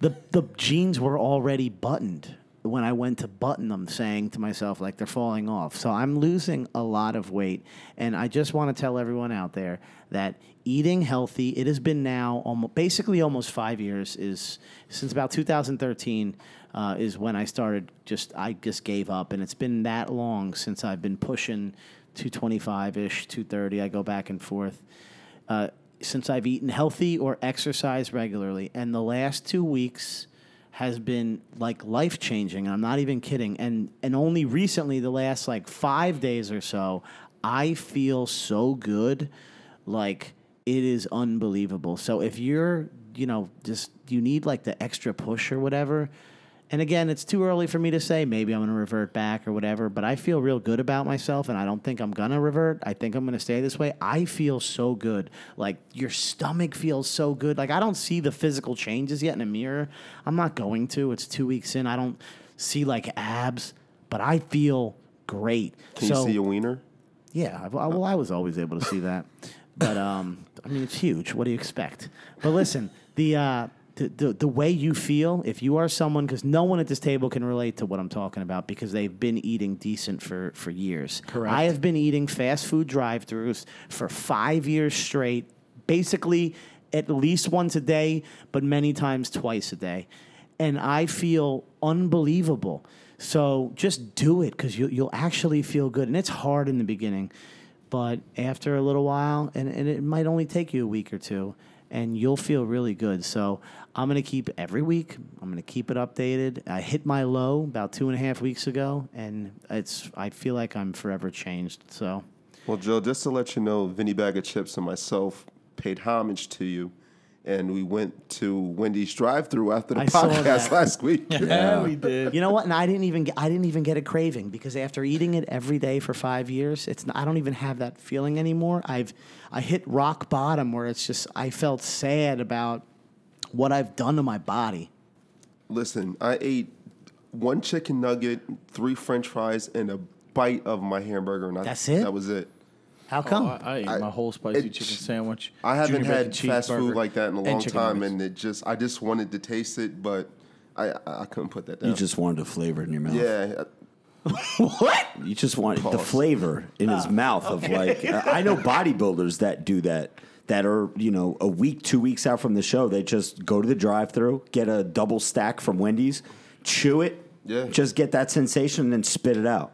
the the jeans were already buttoned when I went to button them, saying to myself like they're falling off. So I'm losing a lot of weight, and I just want to tell everyone out there that eating healthy. It has been now almost basically almost five years. Is since about 2013 uh, is when I started. Just I just gave up, and it's been that long since I've been pushing 225 ish, 230. I go back and forth uh, since I've eaten healthy or exercised regularly. And the last two weeks has been like life changing. I'm not even kidding. And and only recently, the last like five days or so, I feel so good, like it is unbelievable. So if you're, you know, just you need like the extra push or whatever. And again, it's too early for me to say. Maybe I'm going to revert back or whatever, but I feel real good about myself and I don't think I'm going to revert. I think I'm going to stay this way. I feel so good. Like your stomach feels so good. Like I don't see the physical changes yet in a mirror. I'm not going to. It's two weeks in. I don't see like abs, but I feel great. Can so, you see a wiener? yeah, I- well, I was always able to see that, but um, I mean, it's huge. What do you expect? But listen, the uh, the, the the way you feel, if you are someone, because no one at this table can relate to what I'm talking about because they've been eating decent for for years. Correct. I have been eating fast food drive-throughs for five years straight, basically at least once a day, but many times twice a day, and I feel unbelievable. So just do it because you, you'll actually feel good. And it's hard in the beginning, but after a little while, and, and it might only take you a week or two, and you'll feel really good. So I'm going to keep every week, I'm going to keep it updated. I hit my low about two and a half weeks ago, and it's I feel like I'm forever changed. So Well, Joe, just to let you know, Vinny Bag of Chips and myself paid homage to you, and we went to Wendy's drive-through after the I saw podcast that. last week. Yeah, we did. You know what? And I didn't even get, I didn't even get a craving because after eating it every day for five years, it's I don't even have that feeling anymore. I've I hit rock bottom where it's just I felt sad about what I've done to my body. Listen, I ate one chicken nugget, three French fries, and a bite of my hamburger, and I, That's it? That was it. How Oh, come? I, I ate I- my whole spicy it- chicken sandwich. I haven't junior had bacon fast food cheeseburger, like that in a long chicken time, nuggets. and it just I just wanted to taste it, but I I couldn't put that down. You just wanted a flavor in your mouth. yeah, what? You just want the Pause. flavor in his mouth of like I know bodybuilders that do that that are you know a week two weeks out from the show they just go to the drive through get a double stack from Wendy's chew it Yeah. just get that sensation and then spit it out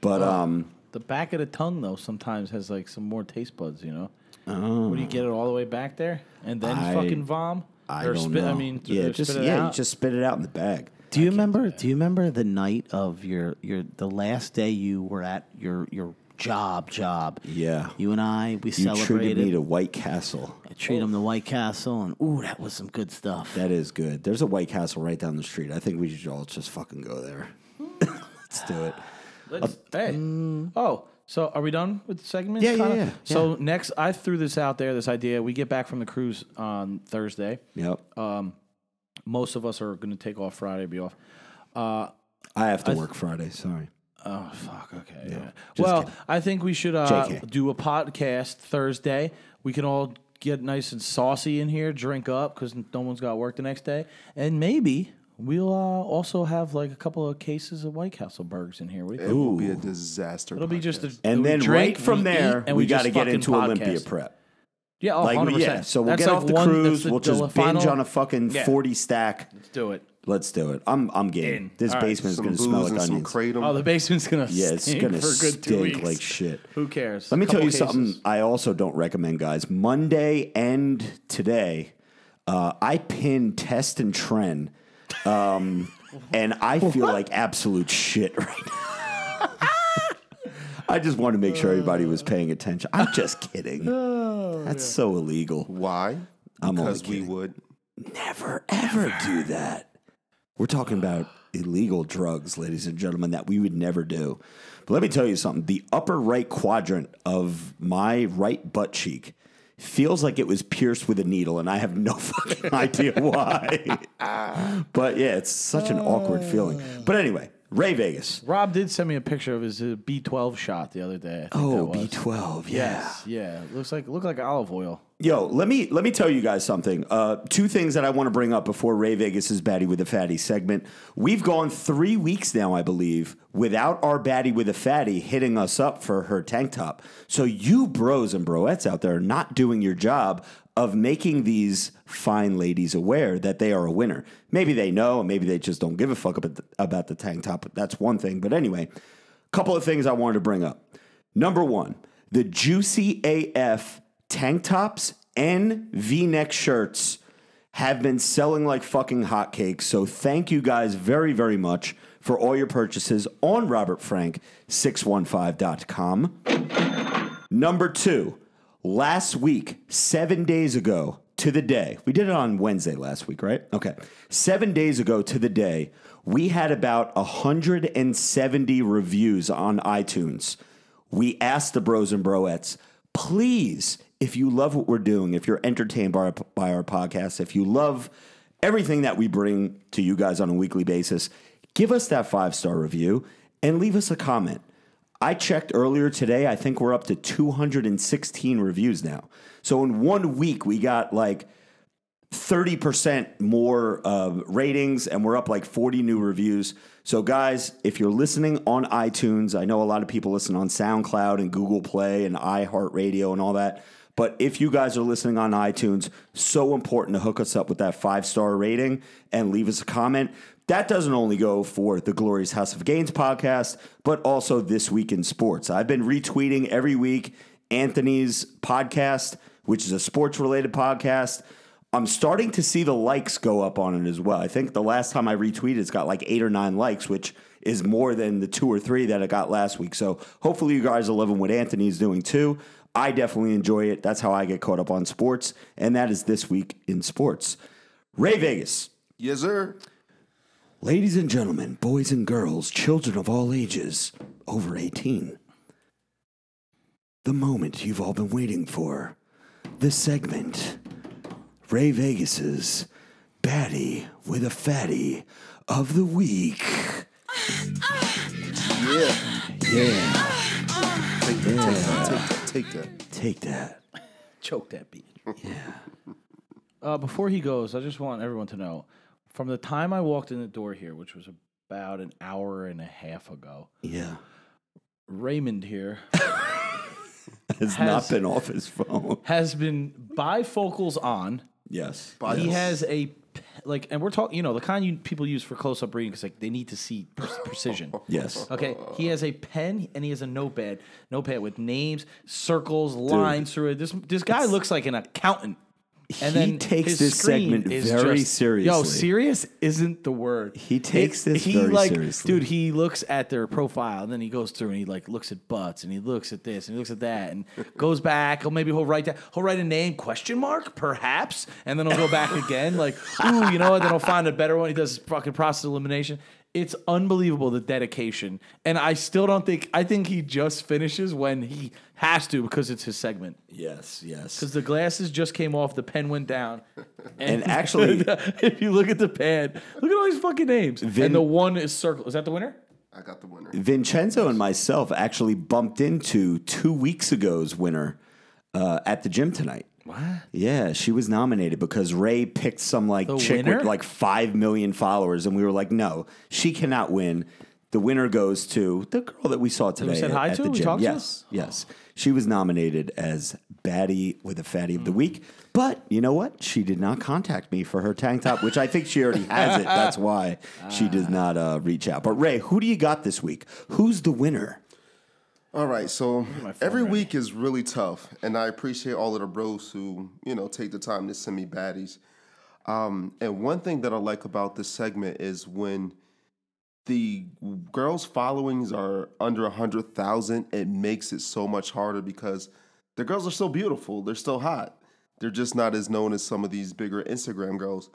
but um The back of the tongue, though, sometimes has like some more taste buds. You know. Oh. Would you get it all the way back there and then I- fucking vom? I or don't spit, know I mean, yeah or just spit it yeah you just spit it out in the bag Do you remember? Do you remember the night of your your the last day you were at your your job job? Yeah. You and I we you treated me to White Castle I treat him to White Castle, and ooh, that was some good stuff. that is good there's a White Castle right down the street I think we should all just fucking go there hmm. let's do it Let's, hey. Mm. Oh, so are we done with the segment? Yeah, yeah, yeah, So next, I threw this out there. This idea. We get back from the cruise on Thursday. yep um, Most of us are going to take off Friday, be off. Uh, I have to work Friday sorry Oh fuck. Okay. Yeah. Well, kidding. I think we should uh, do a podcast Thursday. We can all get nice and saucy in here, drink up because no one's got work the next day, and maybe we'll uh, also have like a couple of cases of White Castle burgers in here. What do you It think? will be a disaster. It'll be just a, And we then drink, right from we there, eat, and we, we, got to just get fucking into Olympia podcast. prep. Yeah, oh, Like, 100%. yeah, so we'll That's get like off the one- cruise. the- We'll the just binge final- on a fucking Yeah. 40 stack. Let's do it. Let's do it. I'm I'm game. In. This All right. basement is some going to booze smell like and some onions. kratom. Oh, the basement's gonna yeah, it's stink going to for a good two stink weeks. like shit. Who cares? Let me tell you cases. something I also don't recommend, guys. Monday and today, uh, I pinned Test and Tren, um, and I feel like absolute shit right now. I just wanted to make sure everybody was paying attention. I'm just kidding. That's so illegal. Why? I'm only Because we kidding. would. Never, ever do that. We're talking about illegal drugs, ladies and gentlemen, that we would never do. But let me tell you something the upper right quadrant of my right butt cheek feels like it was pierced with a needle, and I have no fucking idea why. but yeah, it's such an awkward feeling. But anyway, Ray Vegas. Rob did send me a picture of his uh, B12 shot the other day. I think that Oh, was. B12. Yeah. Yes, yeah. Looks like look like olive oil. Yo, let me let me tell you guys something. Uh, two things that I want to bring up before Ray Vegas's baddie with a fatty segment. We've gone three weeks now, I believe, without our baddie with a fatty hitting us up for her tank top. So you bros and broettes out there are not doing your job of making these fine ladies aware that they are a winner. Maybe they know, and maybe they just don't give a fuck about the, about the tank top. That's one thing. But anyway, a couple of things I wanted to bring up. Number one, the Juicy AF tank tops and v neck shirts have been selling like fucking hotcakes. So thank you guys very, very much for all your purchases on robertfrank615.com. Number two, last week, seven days ago to the day, we did it on Wednesday last week, right? Okay. Seven days ago to the day, we had about 170 reviews on iTunes. We asked the bros and broettes, please, if you love what we're doing, if you're entertained by our, by our podcast, if you love everything that we bring to you guys on a weekly basis, give us that five star review and leave us a comment. I checked earlier today. I think we're up to 216 reviews now. So in one week, we got like 30% more uh, ratings and we're up like 40 new reviews. So, guys, if you're listening on iTunes, I know a lot of people listen on SoundCloud and Google Play and iHeartRadio and all that. But if you guys are listening on iTunes, so important to hook us up with that five star rating and leave us a comment. That doesn't only go for the Glorious House of Gains podcast, but also This Week in Sports. I've been retweeting every week Anthony's podcast, which is a sports related podcast. I'm starting to see the likes go up on it as well. I think the last time I retweeted, it's got like eight or nine likes, which is more than the two or three that it got last week. So hopefully you guys are loving what Anthony's doing too. I definitely enjoy it. That's how I get caught up on sports. And that is this week in sports. Ray Vegas. Yes, sir. Ladies and gentlemen, boys and girls, children of all ages, over 18. The moment you've all been waiting for. The segment. Ray Vegas's Baddie with a Fatty of the Week. Yeah. Yeah, that. Take that. Take that. Choke that bitch. Yeah. Uh, before he goes, I just want everyone to know from the time I walked in the door here, which was about an hour and a half ago, Yeah. Raymond here Has, Has- not been off his phone. has been bifocals on. Yes. He has a p- like, and we're talking, you know, the kind you people use for close up reading because like they need to see pre- precision. Yes. Okay, he has a pen and he has a notepad, notepad with names, circles, lines through it. This this guy looks like an accountant. And He then takes his this segment is very just- seriously. Yo, serious isn't the word. He takes this very like, seriously. dude. He looks at their profile and then he goes through and he like looks at butts and he looks at this and he looks at that and goes back. Or maybe he'll write that. He'll write a name question mark perhaps, and then he'll go back again like ooh, you know what? Then he'll find a better one. He does fucking process elimination. It's unbelievable the dedication, and I still don't think. I think he just finishes when he has to because it's his segment. Yes. Yes. Because the glasses just came off, the pen went down, And actually- if you look at the pad, look at all these fucking names. Vin- and the one is circle. Is that the winner? I got the winner. Vincenzo and myself actually bumped into two weeks ago's winner uh, at the gym tonight. What? Yeah, she was nominated because Ray picked some like The chick winner? with like five million followers, and we were like, no, she cannot win. The winner goes to the girl that we saw today. said at- hi at to? the We gym. talked to? Yes, yes. She was nominated as baddie with a fatty of the week, but you know what? She did not contact me for her tank top, which I think she already has it. That's why she does not uh, reach out. But Ray, who do you got this week? Who's the winner? All right, so every ready. week is really tough, and I appreciate all of the bros who you know take the time to send me baddies. Um, and one thing that I like about this segment is when the girls' followings are under a hundred thousand, it makes it so much harder because the girls are so beautiful, they're so hot. They're just not as known as some of these bigger Instagram girls.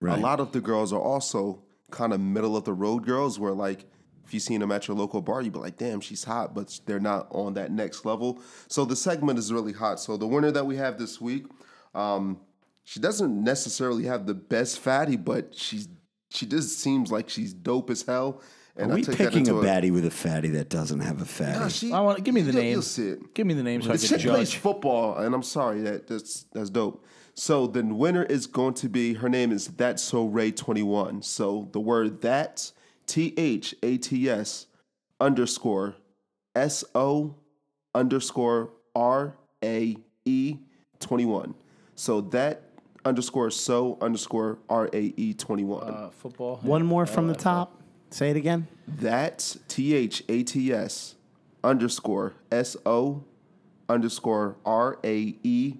Right. A lot of the girls are also kind of middle of the road girls, where like if you've seen them at your local bar, you'd be like, "Damn, she's hot," but they're not on that next level. So the segment is really hot. So the winner that we have this week, um, she doesn't necessarily have the best fatty, but she's she just seems like she's dope as hell. And Are we I took that picking a into baddie with a fatty that doesn't have a fatty? Nah, she- I want. Give me the you'll- name. You'll see it. Give me the name so I The can chick plays football, and I'm sorry that that's that's dope. So the winner is going to be her name is That's So Ray 21. So the word that T H A T S underscore S O underscore R A E 21. So that underscore so underscore R A E 21. Uh, football. One more from the top. Say it again. That's T H A T S underscore S O underscore R A E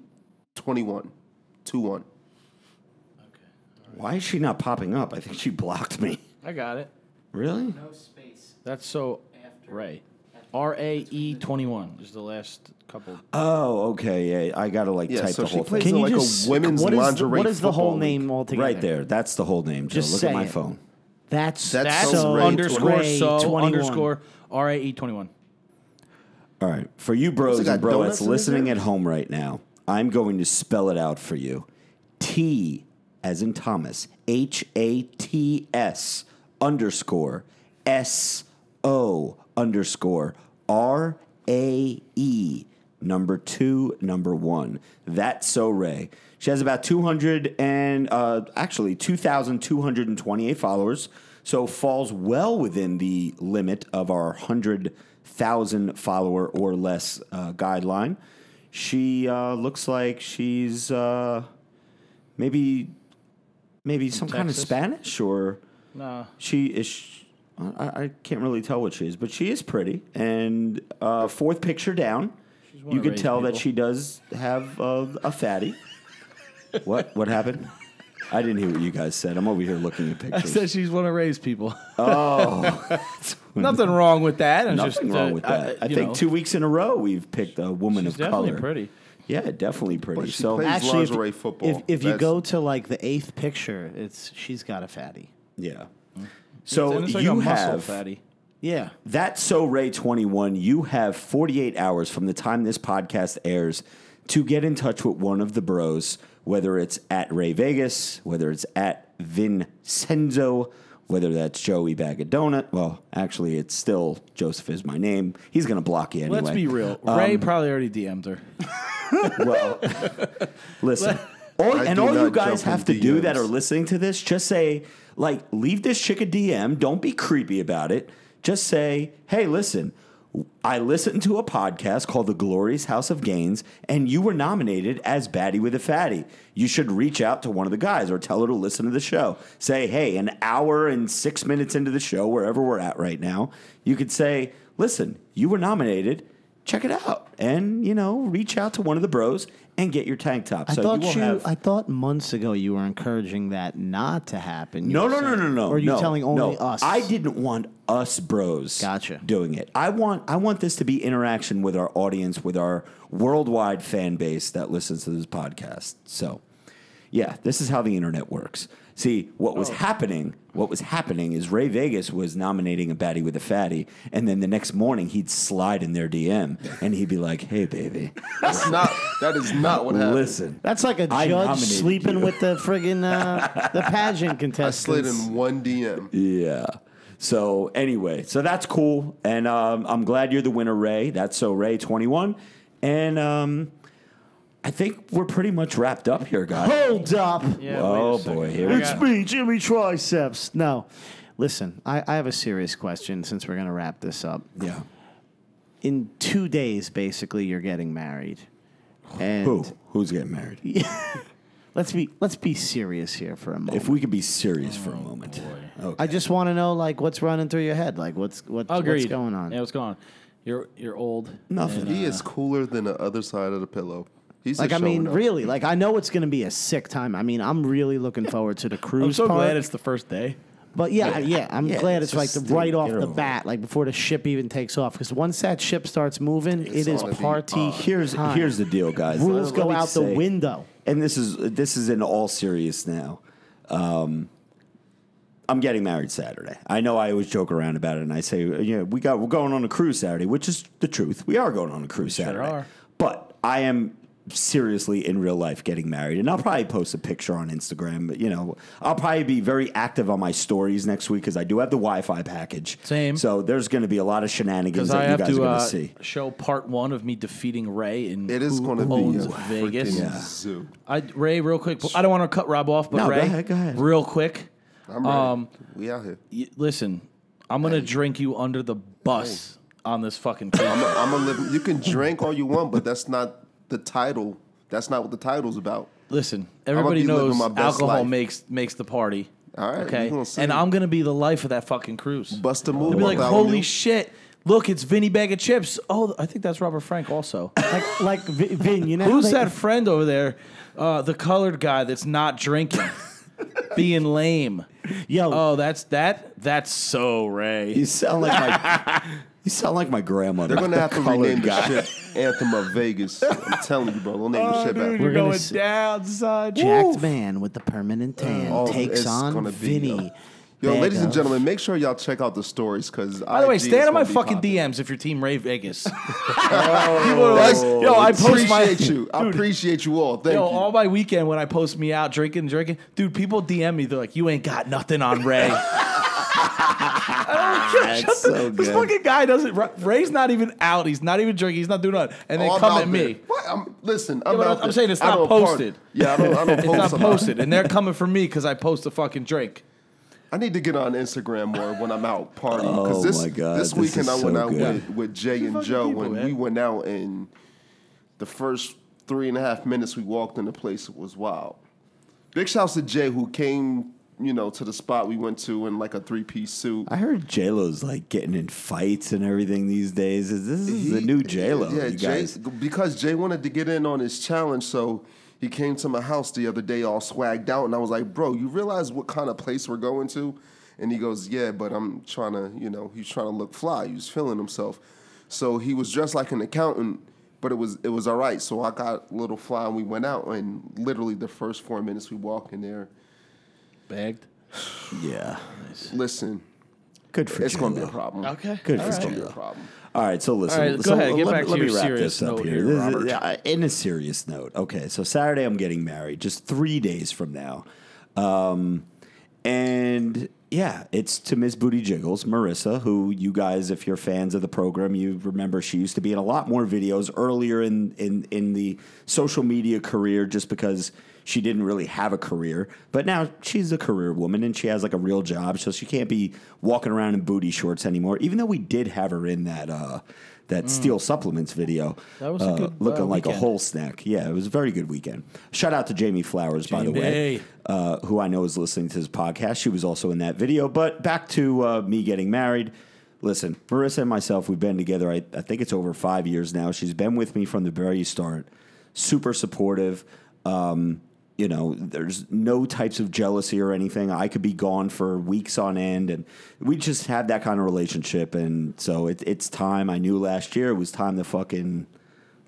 21. 2 1. Why is she not popping up? I think she blocked me. I got it. Really? No space. That's so Ray. R A E twenty one is the last couple. Oh, okay. Yeah, I gotta like Yeah, type so the she whole plays thing. you like a women's what is the, lingerie what is the whole football league. name altogether? Right there. That's the whole name. Joe. Just Look say at my it. phone. That's That's That's so Ray underscore 21. so 21. underscore R A E twenty one. All right. For you bros it got and donuts broettes in listening there? at home right now, I'm going to spell it out for you. T as in Thomas. H A T S underscore S O underscore R A E number two number one. That's so Ray. She has about 200 and uh, actually 2,228 followers, so falls well within the limit of our 100,000 follower or less uh, guideline. She uh, looks like she's uh, maybe maybe some kind of Spanish or Nah. she is. I, I can't really tell what she is, but she is pretty. And uh, fourth picture down, you could Ray's tell that she does have uh, a fatty. what? What happened? I didn't hear what you guys said. I'm over here looking at pictures. I pictures. said she's one of Ray's people. oh, Nothing wrong with that. I'm nothing just, wrong uh, with that. I, you think know, two weeks in a row we've picked a woman She's of definitely color. pretty. Yeah, definitely pretty. But she so plays- Actually, if, football. if, if you go to like the eighth picture, it's she's got a fatty. Yeah. So it's like you have fatty. Yeah. That's so Ray 21. You have 48 hours from the time this podcast airs to get in touch with one of the bros, whether it's at Ray Vegas, whether it's at Vincenzo, whether that's Joey Bag of Donut. Well, actually, it's still Joseph is my name. He's going to block you anyway. Let's be real. Um, Ray probably already DM'd her. Well, listen. All, and all you guys have to do that are listening to this, just say, like, leave this chick a DM. Don't be creepy about it. Just say, hey, listen, I listened to a podcast called The Glorious House of Gains, and you were nominated as Baddie with a Fatty. You should reach out to one of the guys or tell her to listen to the show. Say, hey, an hour and six minutes into the show, wherever we're at right now, you could say, listen, you were nominated. Check it out, and you know, reach out to one of the bros and get your tank top. I so thought you, you. have, I thought months ago you were encouraging that not to happen. No, no, no, no, no. Or are you no, telling only no. us? I didn't want us bros. Gotcha. Doing it. I want. I want this to be interaction with our audience, with our worldwide fan base that listens to this podcast. So, yeah, this is how the internet works. See, what Oh. was happening? What was happening is Ray Vegas was nominating a baddie with a fatty, and then the next morning he'd slide in their DM and he'd be like, "Hey, baby, That's not, that is not what happened. listen." That's like a judge sleeping you. with the friggin' uh, the pageant contestant. I slid in one DM. Yeah. So anyway, so that's cool, and um, I'm glad you're the winner, Ray. That's so Ray 21, and um, I think we're pretty much wrapped up here, guys. Hold up. Yeah, oh wait a second. boy, here I we It's go. me, Jimmy Triceps. No. Listen, I, I have a serious question since we're going to wrap this up. Yeah. In two days, basically, you're getting married. And Who? Who's getting married? let's be let's be serious here for a moment. If we could be serious for a moment. Okay. I just want to know like what's running through your head, like what's what's, what's Agreed. going on. Yeah, what's going on? You're you're old. Nothing. and, He uh, is cooler than the other side of the pillow. He's Like I mean, really, like I know it's going to be a sick time. I mean, I'm really looking forward to the cruise I'm so part. glad it's the first day. But yeah, yeah, I'm Yeah, glad it's like just the right off the bat, like before the ship even takes off. Because once that ship starts moving, It's it is party. uh, Here's time. here's the deal, guys. rules go out the window. and this is this is in all serious now. Um, I'm getting married Saturday. I know I always joke around about it, and I say, you know, we got we're going on a cruise Saturday, which is the truth. We are going on a cruise sure Saturday, are. but I am seriously in real life getting married, and I'll probably post a picture on Instagram. But you know, I'll probably be very active on my stories next week because I do have the Wi-Fi package. Same. So there's going to be a lot of shenanigans that I you have guys are to going uh, to see. show part one of me defeating Ray in It is who going to be owns a Vegas. Yeah. zoo. I, Ray, real quick. I don't want to cut Rob off, but No, go Ray, ahead, go ahead. real quick. I'm ready. Um, we out here. y- listen, I'm gonna drink you under the bus on this fucking cruise. I'm a, I'm a live. You can drink all you want, but that's not the title. That's not what the title's about. Listen, everybody be living knows my best alcohol life. makes makes the party. All right, okay, we gonna see. and I'm gonna be the life of that fucking cruise. Bust a move. They'll be like, without holy you. shit! Look, it's Vinny Bag of Chips. Oh, I think that's Robert Frank also. Like, like Vi- Vin, you know Who's they- that friend over there? Uh, the colored guy that's not drinking, being lame. Yo, Oh, that's that. That's so Ray. You sound like my you sound like my grandmother. They're gonna have to Colored rename the guy. ship Anthem of Vegas. I'm telling you, bro. They'll name the oh, ship after. We're gonna going s- down, son. jacked man with the permanent oh, tan Oh, takes it's on gonna be, uh, Vinny. yo. Yo, ladies and of- gentlemen, make sure y'all check out the stories because. By the way, stand on my fucking DMs if you're Team Ray Vegas. That's, yo, I post my appreciate you. I appreciate you all. Thank you. Yo, you. all my weekend when I post me out drinking, drinking, dude, people DM me. They're like, "You ain't got nothing on Ray." That's so this fucking guy doesn't. Ray's not even out. He's not even drinking. He's not doing nothing. And they Oh, come at me. What? I'm, listen, I'm, but out I'm saying it's I not don't party. posted. Yeah, I don't. I don't It's not a lot. posted, and they're coming for me because I post a fucking drink. I need to get on Instagram more when I'm out partying. Oh, Because this, my God, this this weekend is I went so out with, with Jay and Joe, people, and man. we went out, and the first three and a half minutes we walked in the place, it was wild. Big shouts to Jay who came, you know, to the spot we went to in like a three piece suit. I heard J Lo's like getting in fights and everything these days. Is this is the new J Lo? Yeah, you Jay, because Jay wanted to get in on his challenge, so he came to my house the other day all swagged out, and I was like, "Bro, you realize what kind of place we're going to?" And he goes, "Yeah, but I'm trying to, you know, he's trying to look fly. He was feeling himself, so he was dressed like an accountant." But it was it was all right. So I got a little fly and we went out and literally the first four minutes we walked in there. Bagged. Yeah, Listen, good for you. it's J-Lo. gonna be a problem. Okay. Good All for It's right. gonna be a problem. All right, so listen. All right, go so ahead. Get let, back to let me your wrap serious this up note here. here, This is- yeah, in a serious note. Okay, so Saturday I'm getting married, just three days from now, um, and yeah, it's to Miss Booty Jiggles, Marissa, who you guys, if you're fans of the program, you remember she used to be in a lot more videos earlier in in in the social media career, just because she didn't really have a career. But now she's a career woman and she has like a real job, so she can't be walking around in booty shorts anymore. Even though we did have her in that uh, that steel supplements video, Mm. That was uh, good, looking uh, like a whole snack. Yeah, it was a very good weekend. Shout out to Jamie Flowers, by the way, uh, who I know is listening to this podcast. She was also in that video. But back to uh, me getting married. Listen, Marissa and myself, we've been together. I, I think it's over five years now. She's been with me from the very start. Super supportive. Um, you know, there's no types of jealousy or anything. I could be gone for weeks on end, and we just have that kind of relationship. And so it, it's time. I knew last year it was time to fucking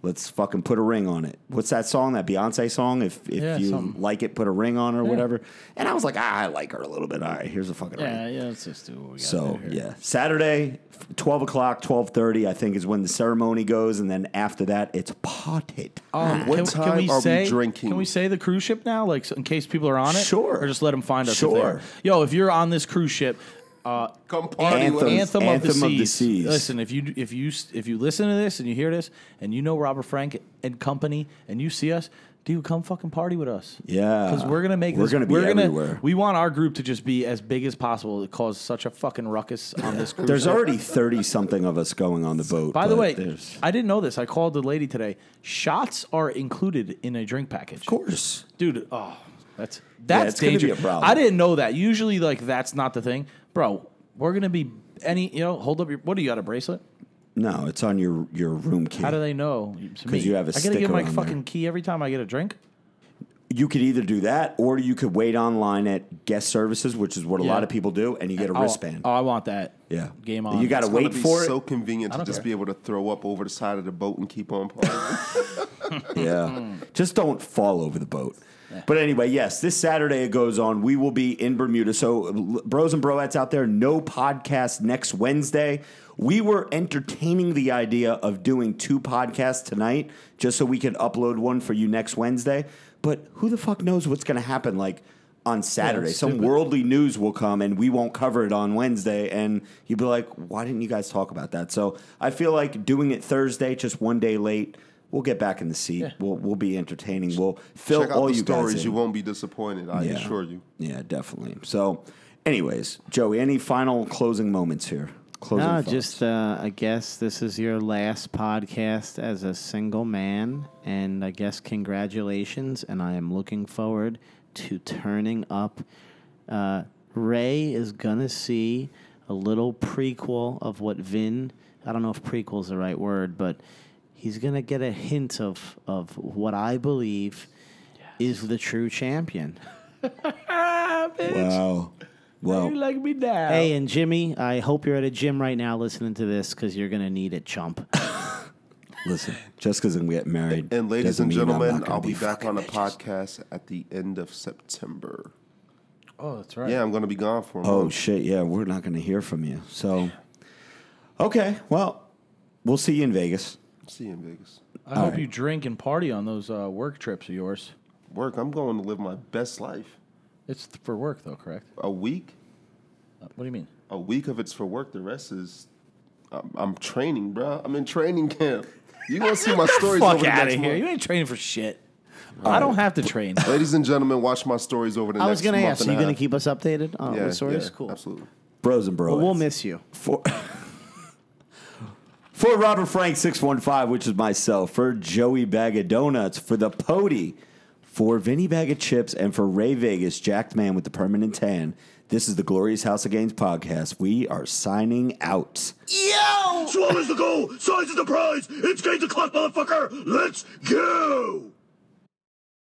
let's fucking put a ring on it. What's that song? That Beyonce song? If if Yeah, you something. like it, put a ring on or whatever. And I was like, ah, I like her a little bit. All right, here's a fucking ring. Yeah, yeah. Let's just do what we got So here. yeah, Saturday, twelve o'clock, twelve thirty. I think is when the ceremony goes, and then after that, it's potted. Um, What can, time can we are we drinking? Can we say the cruise ship now, like so in case people are on it? Sure. Or just let them find us. Sure. they're- Yo, if you're on this cruise ship, Uh, come party Anthem. with us. Anthem, Anthem of, the of the seas. Seas. Listen, if you if you if you listen to this and you hear this and you know Robert Frank and company and you see us, dude, come fucking party with us. Yeah. because we're gonna make We're this. gonna be we're gonna. everywhere. We want our group to just be as big as possible to cause such a fucking ruckus on this. Cruise There's already thirty something of us going on the boat. By the way, there's- I didn't know this. I called the lady today. Shots are included in a drink package. of course. dude. Oh, that's that's it's gonna be dangerous. a problem. I didn't know that. Usually, like that's not the thing, bro. We're gonna be any. You know, hold up your. What do you got? A bracelet? No, it's on your your room key. How do they know? Because you have a I gotta give sticker my on fucking there. key every time I get a drink. you could either do that or you could wait online at guest services, which is what a Yeah. lot of people do, and you get a Oh, oh wristband. Oh, I want that. yeah, Game on. You got to It's gonna wait be for so it. convenient to don't just care. be able to throw up over the side of the boat and keep on partying. Yeah. Mm. Just don't fall over the boat. But anyway, yes, this Saturday it goes on. We will be in Bermuda. So, bros and broettes out there, no podcast next Wednesday. We were entertaining the idea of doing two podcasts tonight just so we could upload one for you next Wednesday. But who the fuck knows what's going to happen like on Saturday? it's Some worldly news will come and we won't cover it on Wednesday. And you'll be like, why didn't you guys talk about that? So I feel like doing it Thursday, just one day late. We'll get back in the seat. We'll we'll be entertaining. We'll fill Check out all the you guys stories. in. You won't be disappointed. I Yeah. assure you. Yeah, definitely. So, anyways, Joey, any final closing moments here? Closing No, thoughts. just uh, I guess this is your last podcast as a single man, and I guess congratulations, and I am looking forward to turning up. Uh, Ray is gonna see a little prequel of what Vin. I don't know if prequel is the right word, but he's gonna get a hint of of what I believe is the true champion. wow. Well, like me now. Hey, and Jimmy, I hope you're at a gym right now listening to this because you're gonna need it, chump. listen, just because I'm getting married, And ladies and gentlemen, I'll be, back on the bitches. podcast at the end of September. oh, that's right. Yeah, I'm going to be gone for a Oh month. shit! Yeah, we're not going to hear from you. So, okay. Well, we'll see you in Vegas. See you in Vegas. I hope right. you drink and party on those uh, work trips of yours. Work. I'm going to live my best life. It's for work though, correct? A week. Uh, what do you mean? A week of it's for work. The rest is I'm, I'm training, bro. I'm in training camp. You gonna see my stories over Fuck the out next of here! month. You ain't training for shit. I don't have to train. Ladies and gentlemen, watch my stories over the I next was gonna month ask, and are you a gonna half. keep us updated on yeah, the stories? yeah, cool. Absolutely. Bros and bros. Well, we'll miss you. for for Robert Frank six one five, which is myself, for Joey Bag of Donuts, for the Pody, for Vinny Bag of Chips, and for Ray Vegas, Jacked Man with the permanent tan. This is the Glorious House of Gains podcast. We are signing out. Yo! Swallows the goal, size is the prize. It's game to clock, motherfucker. Let's go.